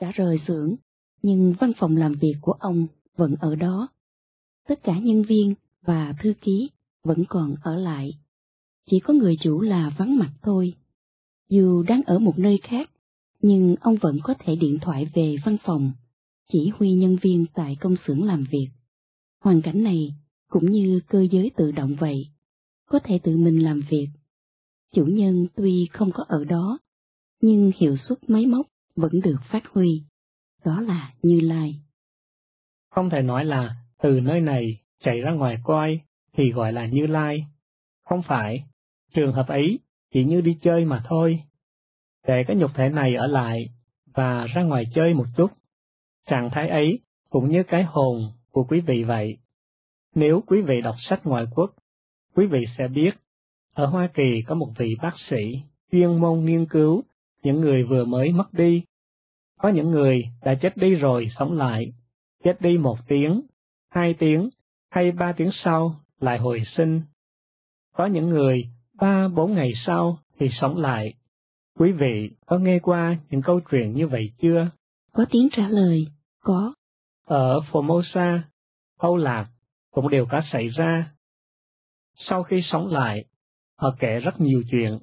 đã rời xưởng, nhưng văn phòng làm việc của ông vẫn ở đó. Tất cả nhân viên và thư ký vẫn còn ở lại. Chỉ có người chủ là vắng mặt thôi. Dù đang ở một nơi khác, nhưng ông vẫn có thể điện thoại về văn phòng, chỉ huy nhân viên tại công xưởng làm việc. Hoàn cảnh này cũng như cơ giới tự động vậy, có thể tự mình làm việc. Chủ nhân tuy không có ở đó, nhưng hiệu suất máy móc vẫn được phát huy. Đó là Như Lai. Không thể nói là từ nơi này chạy ra ngoài coi thì gọi là Như Lai. Không phải, trường hợp ấy chỉ như đi chơi mà thôi. Để cái nhục thể này ở lại và ra ngoài chơi một chút. Trạng thái ấy cũng như cái hồn của quý vị vậy. Nếu quý vị đọc sách ngoại quốc, quý vị sẽ biết, ở Hoa Kỳ có một vị bác sĩ chuyên môn nghiên cứu những người vừa mới mất đi. Có những người đã chết đi rồi sống lại, chết đi một tiếng, hai tiếng, hay ba tiếng sau lại hồi sinh. Có những người ba bốn ngày sau thì sống lại. Quý vị có nghe qua những câu chuyện như vậy chưa? Có tiếng trả lời, có. Ở Formosa, Âu Lạc cũng đều có xảy ra. Sau khi sống lại, họ kể rất nhiều chuyện.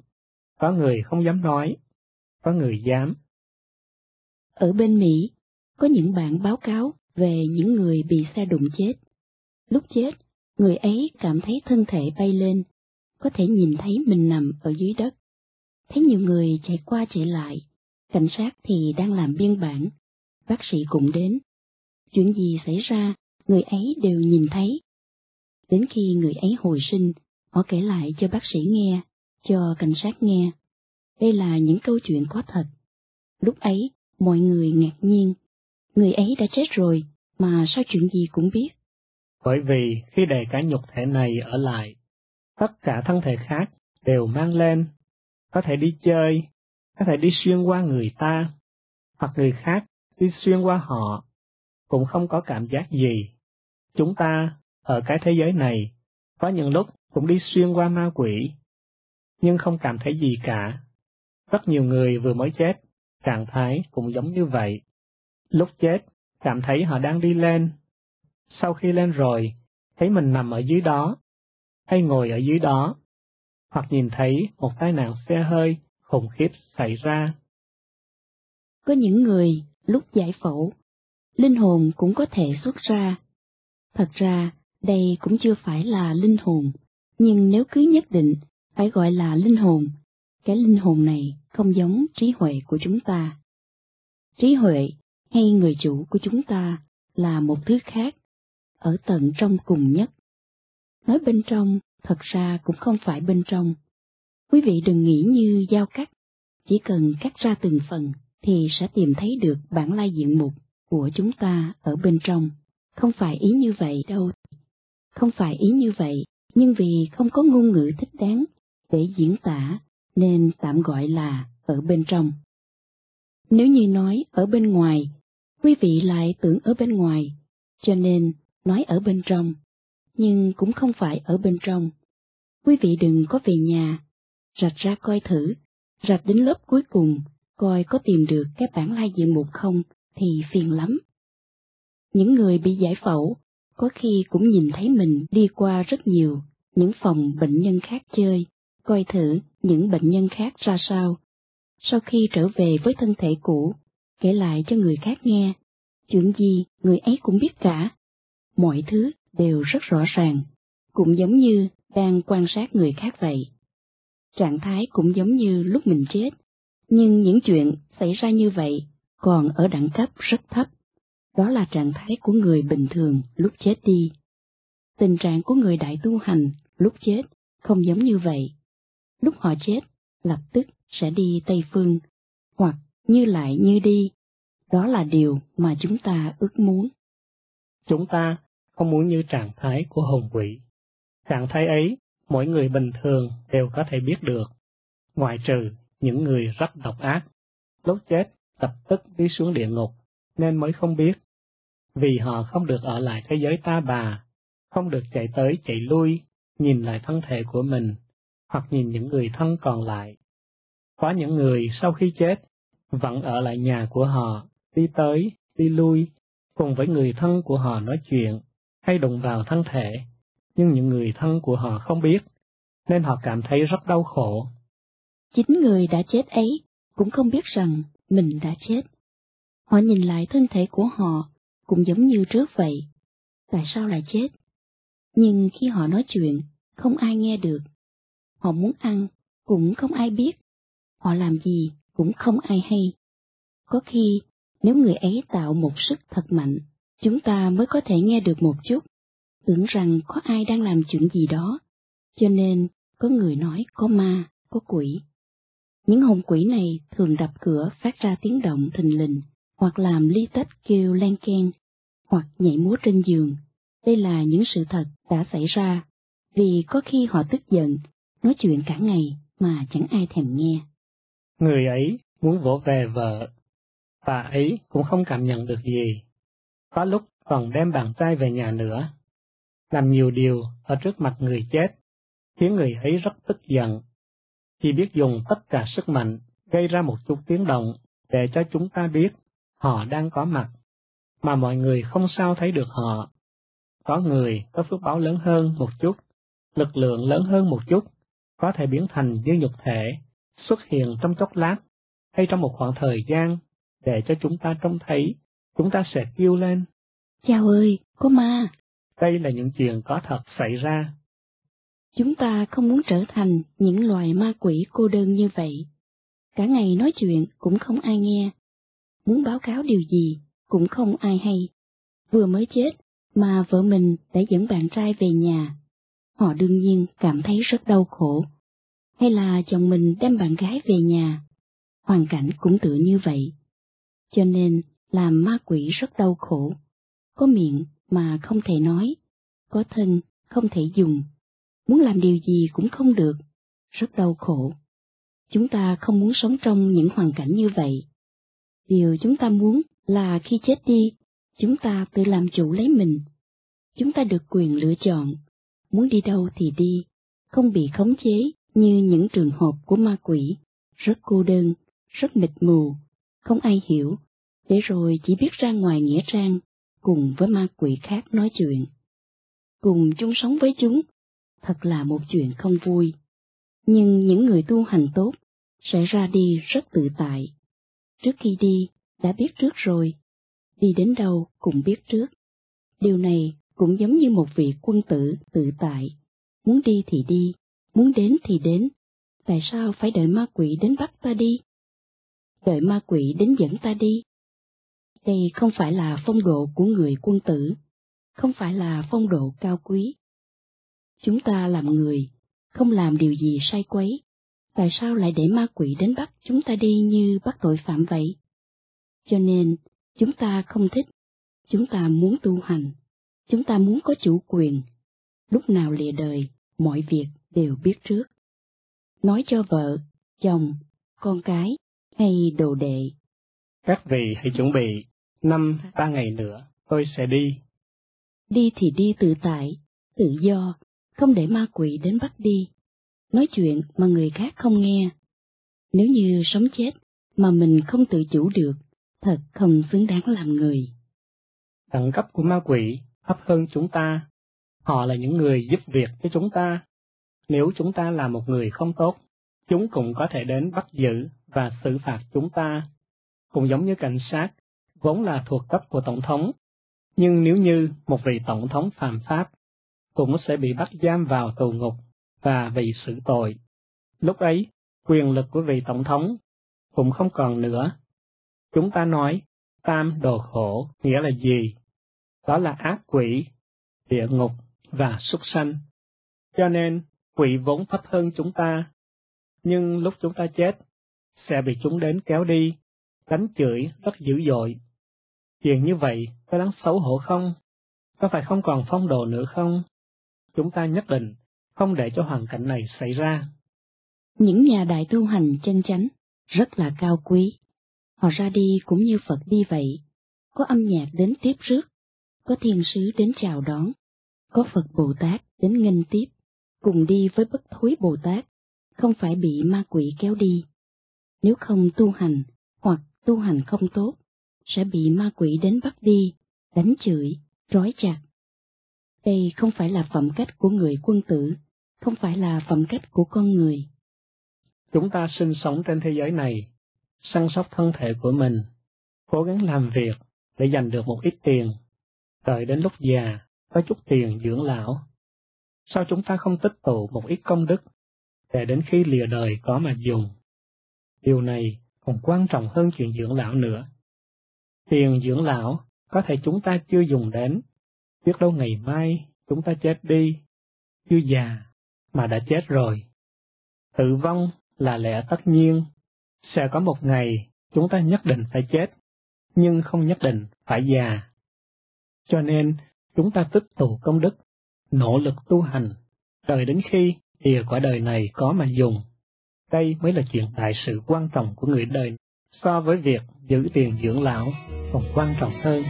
Có người không dám nói, có người dám. Ở bên Mỹ, có những bạn báo cáo về những người bị xe đụng chết. Lúc chết, người ấy cảm thấy thân thể bay lên, có thể nhìn thấy mình nằm ở dưới đất. Thấy nhiều người chạy qua chạy lại, cảnh sát thì đang làm biên bản, bác sĩ cũng đến. Chuyện gì xảy ra, người ấy đều nhìn thấy. Đến khi người ấy hồi sinh, họ kể lại cho bác sĩ nghe, cho cảnh sát nghe. Đây là những câu chuyện có thật. Lúc ấy, mọi người ngạc nhiên. Người ấy đã chết rồi, mà sao chuyện gì cũng biết. Bởi vì khi để cái nhục thể này ở lại, tất cả thân thể khác đều mang lên, có thể đi chơi, có thể đi xuyên qua người ta, hoặc người khác đi xuyên qua họ, cũng không có cảm giác gì. Chúng ta, ở cái thế giới này, có những lúc cũng đi xuyên qua ma quỷ, nhưng không cảm thấy gì cả. Rất nhiều người vừa mới chết, trạng thái cũng giống như vậy. Lúc chết, cảm thấy họ đang đi lên. Sau khi lên rồi, thấy mình nằm ở dưới đó, hay ngồi ở dưới đó, hoặc nhìn thấy một tai nạn xe hơi khủng khiếp xảy ra. Có những người lúc giải phẫu, linh hồn cũng có thể xuất ra. Thật ra, đây cũng chưa phải là linh hồn, nhưng nếu cứ nhất định phải gọi là linh hồn, cái linh hồn này không giống trí huệ của chúng ta. Trí huệ hay người chủ của chúng ta là một thứ khác, ở tận trong cùng nhất. Nói bên trong, thật ra cũng không phải bên trong. Quý vị đừng nghĩ như dao cắt, chỉ cần cắt ra từng phần thì sẽ tìm thấy được bản lai diện mục của chúng ta ở bên trong. Không phải ý như vậy đâu. Không phải ý như vậy, nhưng vì không có ngôn ngữ thích đáng để diễn tả nên tạm gọi là ở bên trong. Nếu như nói ở bên ngoài, quý vị lại tưởng ở bên ngoài, cho nên nói ở bên trong, nhưng cũng không phải ở bên trong. Quý vị đừng có về nhà, rạch ra coi thử, rạch đến lớp cuối cùng, coi có tìm được cái bản lai diện mục không thì phiền lắm. Những người bị giải phẫu, có khi cũng nhìn thấy mình đi qua rất nhiều những phòng bệnh nhân khác chơi, coi thử những bệnh nhân khác ra sao. Sau khi trở về với thân thể cũ, kể lại cho người khác nghe, chuyện gì người ấy cũng biết cả. Mọi thứ đều rất rõ ràng, cũng giống như đang quan sát người khác vậy. Trạng thái cũng giống như lúc mình chết, nhưng những chuyện xảy ra như vậy còn ở đẳng cấp rất thấp. Đó là trạng thái của người bình thường lúc chết đi. Tình trạng của người đại tu hành lúc chết không giống như vậy. Lúc họ chết, lập tức sẽ đi Tây Phương, hoặc như lại như đi. Đó là điều mà chúng ta ước muốn. Chúng ta không muốn như trạng thái của hồn quỷ. Trạng thái ấy, mỗi người bình thường đều có thể biết được, ngoại trừ những người rất độc ác. Lúc chết, lập tức đi xuống địa ngục, nên mới không biết. Vì họ không được ở lại thế giới ta bà, không được chạy tới chạy lui, nhìn lại thân thể của mình, hoặc nhìn những người thân còn lại. Có những người sau khi chết, vẫn ở lại nhà của họ, đi tới, đi lui, cùng với người thân của họ nói chuyện, hay đụng vào thân thể, nhưng những người thân của họ không biết, nên họ cảm thấy rất đau khổ. Chính người đã chết ấy cũng không biết rằng mình đã chết. Họ nhìn lại thân thể của họ cũng giống như trước vậy. Tại sao lại chết? Nhưng khi họ nói chuyện, không ai nghe được. Họ muốn ăn, cũng không ai biết. Họ làm gì, cũng không ai hay. Có khi, nếu người ấy tạo một sức thật mạnh, chúng ta mới có thể nghe được một chút, tưởng rằng có ai đang làm chuyện gì đó, cho nên có người nói có ma, có quỷ. Những hồn quỷ này thường đập cửa phát ra tiếng động thình lình, hoặc làm ly tách kêu len ken, hoặc nhảy múa trên giường. Đây là những sự thật đã xảy ra, vì có khi họ tức giận, nói chuyện cả ngày mà chẳng ai thèm nghe. Người ấy muốn vỗ về vợ, bà ấy cũng không cảm nhận được gì. Có lúc còn đem bàn tay về nhà nữa, làm nhiều điều ở trước mặt người chết, khiến người ấy rất tức giận. Chỉ biết dùng tất cả sức mạnh gây ra một chút tiếng động để cho chúng ta biết họ đang có mặt, mà mọi người không sao thấy được họ. Có người có phước báo lớn hơn một chút, lực lượng lớn hơn một chút, có thể biến thành như nhục thể, xuất hiện trong chốc lát, hay trong một khoảng thời gian, để cho chúng ta trông thấy, chúng ta sẽ kêu lên. Chào ơi, có ma! Đây là những chuyện có thật xảy ra. Chúng ta không muốn trở thành những loài ma quỷ cô đơn như vậy. Cả ngày nói chuyện cũng không ai nghe. Muốn báo cáo điều gì cũng không ai hay. Vừa mới chết mà vợ mình đã dẫn bạn trai về nhà. Họ đương nhiên cảm thấy rất đau khổ. Hay là chồng mình đem bạn gái về nhà. Hoàn cảnh cũng tựa như vậy. Cho nên làm ma quỷ rất đau khổ. Có miệng mà không thể nói, có thân không thể dùng, muốn làm điều gì cũng không được, rất đau khổ. Chúng ta không muốn sống trong những hoàn cảnh như vậy. Điều chúng ta muốn là khi chết đi, chúng ta tự làm chủ lấy mình. Chúng ta được quyền lựa chọn, muốn đi đâu thì đi, không bị khống chế như những trường hợp của ma quỷ, rất cô đơn, rất mịt mù, không ai hiểu, để rồi chỉ biết ra ngoài nghĩa trang, cùng với ma quỷ khác nói chuyện. cùng chung sống với chúng, thật là một chuyện không vui. Nhưng những người tu hành tốt sẽ ra đi rất tự tại. Trước khi đi, đã biết trước rồi, đi đến đâu cũng biết trước. Điều này cũng giống như một vị quân tử tự tại, muốn đi thì đi, muốn đến thì đến, tại sao phải đợi ma quỷ đến bắt ta đi? Đợi ma quỷ đến dẫn ta đi. Đây không phải là phong độ của người quân tử, không phải là phong độ cao quý. Chúng ta làm người, không làm điều gì sai quấy, tại sao lại để ma quỷ đến bắt chúng ta đi như bắt tội phạm vậy? Cho nên, chúng ta không thích, chúng ta muốn tu hành, chúng ta muốn có chủ quyền. Lúc nào lìa đời, mọi việc đều biết trước. Nói cho vợ, chồng, con cái hay đồ đệ. Các vị hãy chuẩn bị, năm ba ngày nữa, tôi sẽ đi. Đi thì đi tự tại, tự do, không để ma quỷ đến bắt đi. Nói chuyện mà người khác không nghe. Nếu như sống chết mà mình không tự chủ được, thật không xứng đáng làm người. Đẳng cấp của ma quỷ thấp hơn chúng ta. Họ là những người giúp việc cho chúng ta. Nếu chúng ta là một người không tốt, chúng cũng có thể đến bắt giữ và xử phạt chúng ta. Cũng giống như cảnh sát, vốn là thuộc cấp của Tổng thống. Nhưng nếu như một vị Tổng thống phạm pháp, cũng sẽ bị bắt giam vào tù ngục và bị xử tội. Lúc ấy, quyền lực của vị Tổng thống cũng không còn nữa. Chúng ta nói, tam đồ khổ nghĩa là gì? Đó là ác quỷ, địa ngục và súc sanh. Cho nên, quỷ vốn thấp hơn chúng ta. Nhưng lúc chúng ta chết, sẽ bị chúng đến kéo đi, đánh chửi rất dữ dội. Chuyện như vậy có đáng xấu hổ không? Có phải không còn phong độ nữa không? Chúng ta nhất định không để cho hoàn cảnh này xảy ra. Những nhà đại tu hành chân chánh rất là cao quý. Họ ra đi cũng như Phật đi vậy, có âm nhạc đến tiếp rước, có thiên sứ đến chào đón, có Phật Bồ Tát đến nghênh tiếp, cùng đi với bất thối Bồ Tát, không phải bị ma quỷ kéo đi. Nếu không tu hành, hoặc tu hành không tốt, sẽ bị ma quỷ đến bắt đi, đánh chửi, trói chặt. Đây không phải là phẩm cách của người quân tử, không phải là phẩm cách của con người. Chúng ta sinh sống trên thế giới này, săn sóc thân thể của mình, cố gắng làm việc để giành được một ít tiền, đợi đến lúc già có chút tiền dưỡng lão. Sao chúng ta không tích tụ một ít công đức, để đến khi lìa đời có mà dùng? Điều này còn quan trọng hơn chuyện dưỡng lão nữa. Tiền dưỡng lão có thể chúng ta chưa dùng đến, biết đâu ngày mai chúng ta chết đi, chưa già mà đã chết rồi. Tử vong là lẽ tất nhiên, sẽ có một ngày chúng ta nhất định phải chết, nhưng không nhất định phải già. Cho nên, chúng ta tích tụ công đức, nỗ lực tu hành, đợi đến khi thì quả đời này có mà dùng. Đây mới là chuyện đại sự quan trọng của người đời, so với việc giữ tiền dưỡng lão còn quan trọng hơn.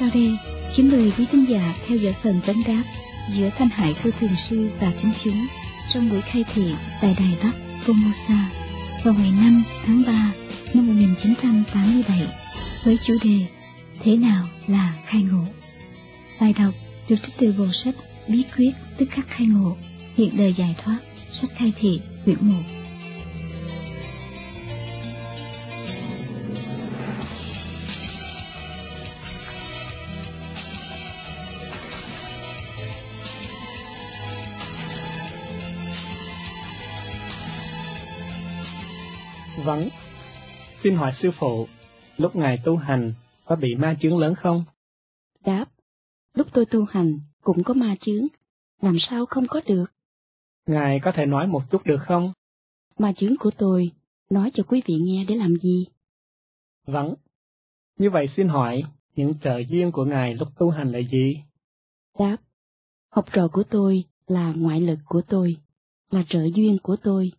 Sau đây, kính mời quý khán giả theo dõi phần vấn đáp giữa Thanh Hải của Thường Sư và Chính Chúng trong buổi khai thị tại Đài Bắc, Formosa vào ngày 5 tháng 3 năm 1987 với chủ đề Thế nào là khai ngộ? Bài đọc được trích từ bộ sách Bí quyết tức khắc khai ngộ, hiện đời giải thoát, sách khai thị, quyển 1. Vâng, xin hỏi sư phụ, lúc ngài tu hành có bị ma chướng lớn không? Đáp, lúc tôi tu hành cũng có ma chướng, làm sao không có được? Ngài có thể nói một chút được không? Ma chướng của tôi, nói cho quý vị nghe để làm gì? Vâng, như vậy xin hỏi, những trợ duyên của ngài lúc tu hành là gì? Đáp, học trò của tôi là ngoại lực của tôi, là trợ duyên của tôi,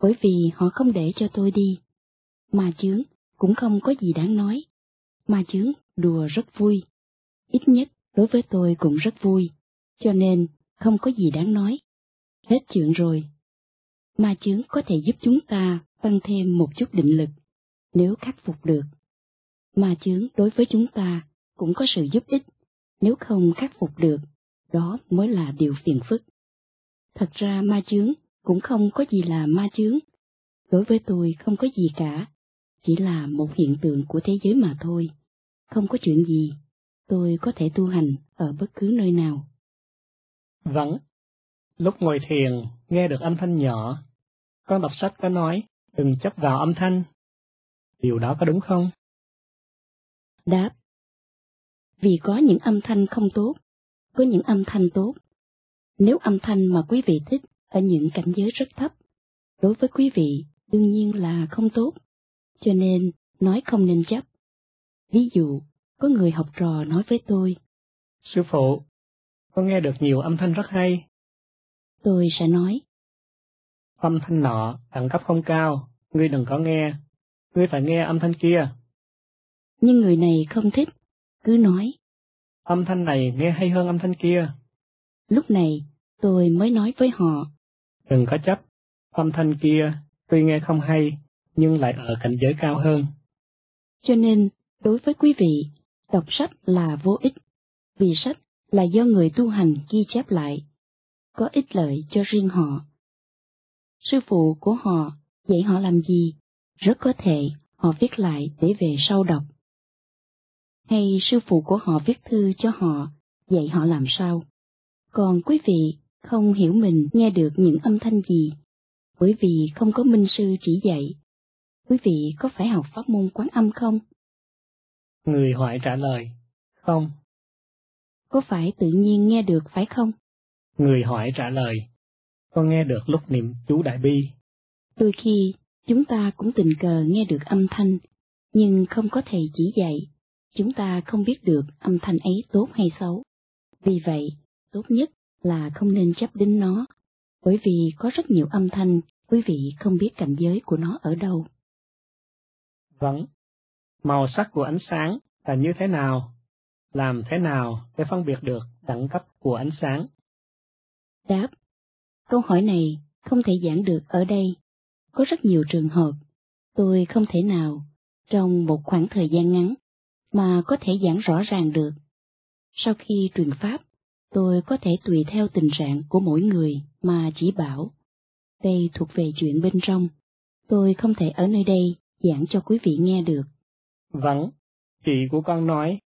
bởi vì họ không để cho tôi đi. mà chướng cũng không có gì đáng nói. mà chướng đùa rất vui. Ít nhất đối với tôi cũng rất vui, cho nên không có gì đáng nói. Hết chuyện rồi. Ma chướng có thể giúp chúng ta tăng thêm một chút định lực, nếu khắc phục được. Ma chướng đối với chúng ta cũng có sự giúp ích, nếu không khắc phục được, đó mới là điều phiền phức. Thật ra ma chướng cũng không có gì là ma chướng. Đối với tôi không có gì cả, chỉ là một hiện tượng của thế giới mà thôi. Không có chuyện gì, tôi có thể tu hành ở bất cứ nơi nào. Vâng, lúc ngồi thiền nghe được âm thanh nhỏ, con đọc sách có nói đừng chấp vào âm thanh. Điều đó có đúng không? Đáp. Vì có những âm thanh không tốt, có những âm thanh tốt. Nếu âm thanh mà quý vị thích ở những cảnh giới rất thấp, đối với quý vị đương nhiên là không tốt, cho nên nói không nên chấp. Ví dụ, có người học trò nói với tôi. Sư phụ, con nghe được nhiều âm thanh rất hay. Tôi sẽ nói. Âm thanh nọ, đẳng cấp không cao, ngươi đừng có nghe, ngươi phải nghe âm thanh kia. Nhưng người này không thích, cứ nói. Âm thanh này nghe hay hơn âm thanh kia. Lúc này, tôi mới nói với họ. Đừng có chấp, âm thanh kia tuy nghe không hay, nhưng lại ở cảnh giới cao hơn. Cho nên, đối với quý vị, đọc sách là vô ích, vì sách là do người tu hành ghi chép lại, có ích lợi cho riêng họ. Sư phụ của họ dạy họ làm gì, rất có thể họ viết lại để về sau đọc. Hay sư phụ của họ viết thư cho họ, dạy họ làm sao. Còn quý vị không hiểu mình nghe được những âm thanh gì, bởi vì không có minh sư chỉ dạy. Quý vị có phải học pháp môn quán âm không? Người hỏi trả lời, không. Có phải tự nhiên nghe được phải không? Người hỏi trả lời, con nghe được lúc niệm chú Đại Bi. Đôi khi, chúng ta cũng tình cờ nghe được âm thanh, nhưng không có thầy chỉ dạy, chúng ta không biết được âm thanh ấy tốt hay xấu. Vì vậy, tốt nhất là không nên chấp đến nó, bởi vì có rất nhiều âm thanh, quý vị không biết cảnh giới của nó ở đâu. Vâng, màu sắc của ánh sáng là như thế nào? Làm thế nào để phân biệt được đẳng cấp của ánh sáng? Đáp, câu hỏi này không thể giảng được ở đây. Có rất nhiều trường hợp, tôi không thể nào, trong một khoảng thời gian ngắn, mà có thể giảng rõ ràng được. Sau khi truyền pháp, tôi có thể tùy theo tình trạng của mỗi người mà chỉ bảo. Đây thuộc về chuyện bên trong, tôi không thể ở nơi đây giảng cho quý vị nghe được. Vâng, chị của con nói,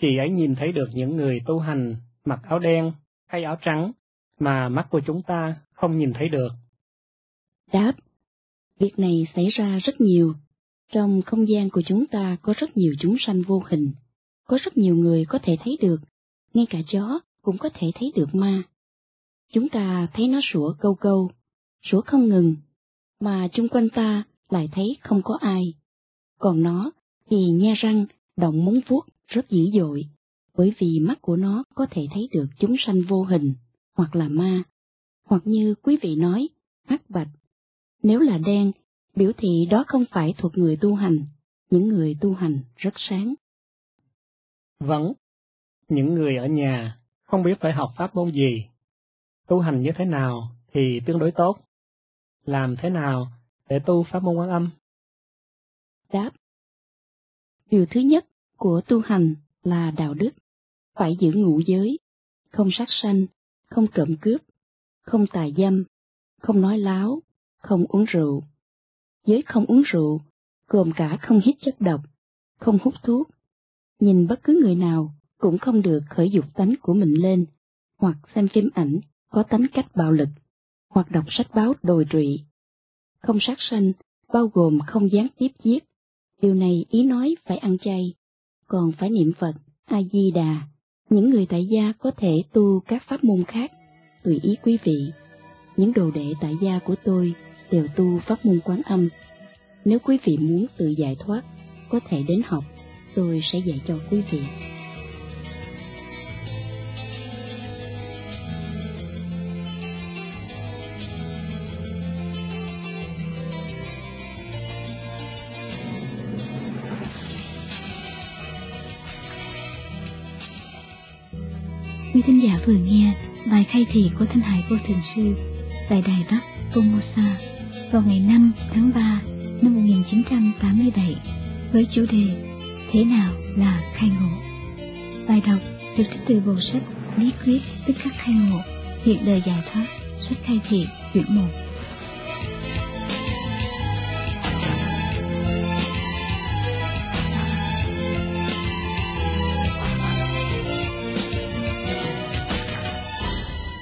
chị ấy nhìn thấy được những người tu hành mặc áo đen hay áo trắng mà mắt của chúng ta không nhìn thấy được. Đáp, việc này xảy ra rất nhiều. Trong không gian của chúng ta có rất nhiều chúng sanh vô hình, có rất nhiều người có thể thấy được, ngay cả chó cũng có thể thấy được ma. Chúng ta thấy nó sủa câu câu, sủa không ngừng, mà chung quanh ta lại thấy không có ai. Còn nó thì nhe răng, động móng vuốt rất dữ dội, bởi vì mắt của nó có thể thấy được chúng sanh vô hình, hoặc là ma, hoặc như quý vị nói, hắc bạch. Nếu là đen, biểu thị đó không phải thuộc người tu hành, những người tu hành rất sáng. Vâng, những người ở nhà không biết phải học pháp môn gì, tu hành như thế nào thì tương đối tốt, làm thế nào để tu pháp môn quán âm? Đáp Điều thứ nhất của tu hành là đạo đức, phải giữ ngũ giới, không sát sanh, không trộm cướp, không tà dâm, không nói láo, không uống rượu. Giới không uống rượu, gồm cả không hít chất độc, không hút thuốc. Nhìn bất cứ người nào cũng không được khởi dục tánh của mình lên, hoặc xem phim ảnh có tánh cách bạo lực, hoặc đọc sách báo đồi trụy. Không sát sanh, bao gồm không gián tiếp giết. Điều này ý nói phải ăn chay, còn phải niệm Phật, A-di-đà. Những người tại gia có thể tu các pháp môn khác, tùy ý quý vị. Những đồ đệ tại gia của tôi đều tu pháp môn quán âm. Nếu quý vị muốn tự giải thoát, có thể đến học, tôi sẽ dạy cho quý vị. Thính giả vừa nghe bài khai thị của Thanh Hải Vô Thường Sư tại Đài Bắc Formosa vào ngày 5 tháng 3 năm 1987 với chủ đề Thế nào là khai ngộ? Bài đọc được trích từ bộ sách Bí quyết tức khắc khai ngộ, hiện đời giải thoát, sách khai thị, quyển 1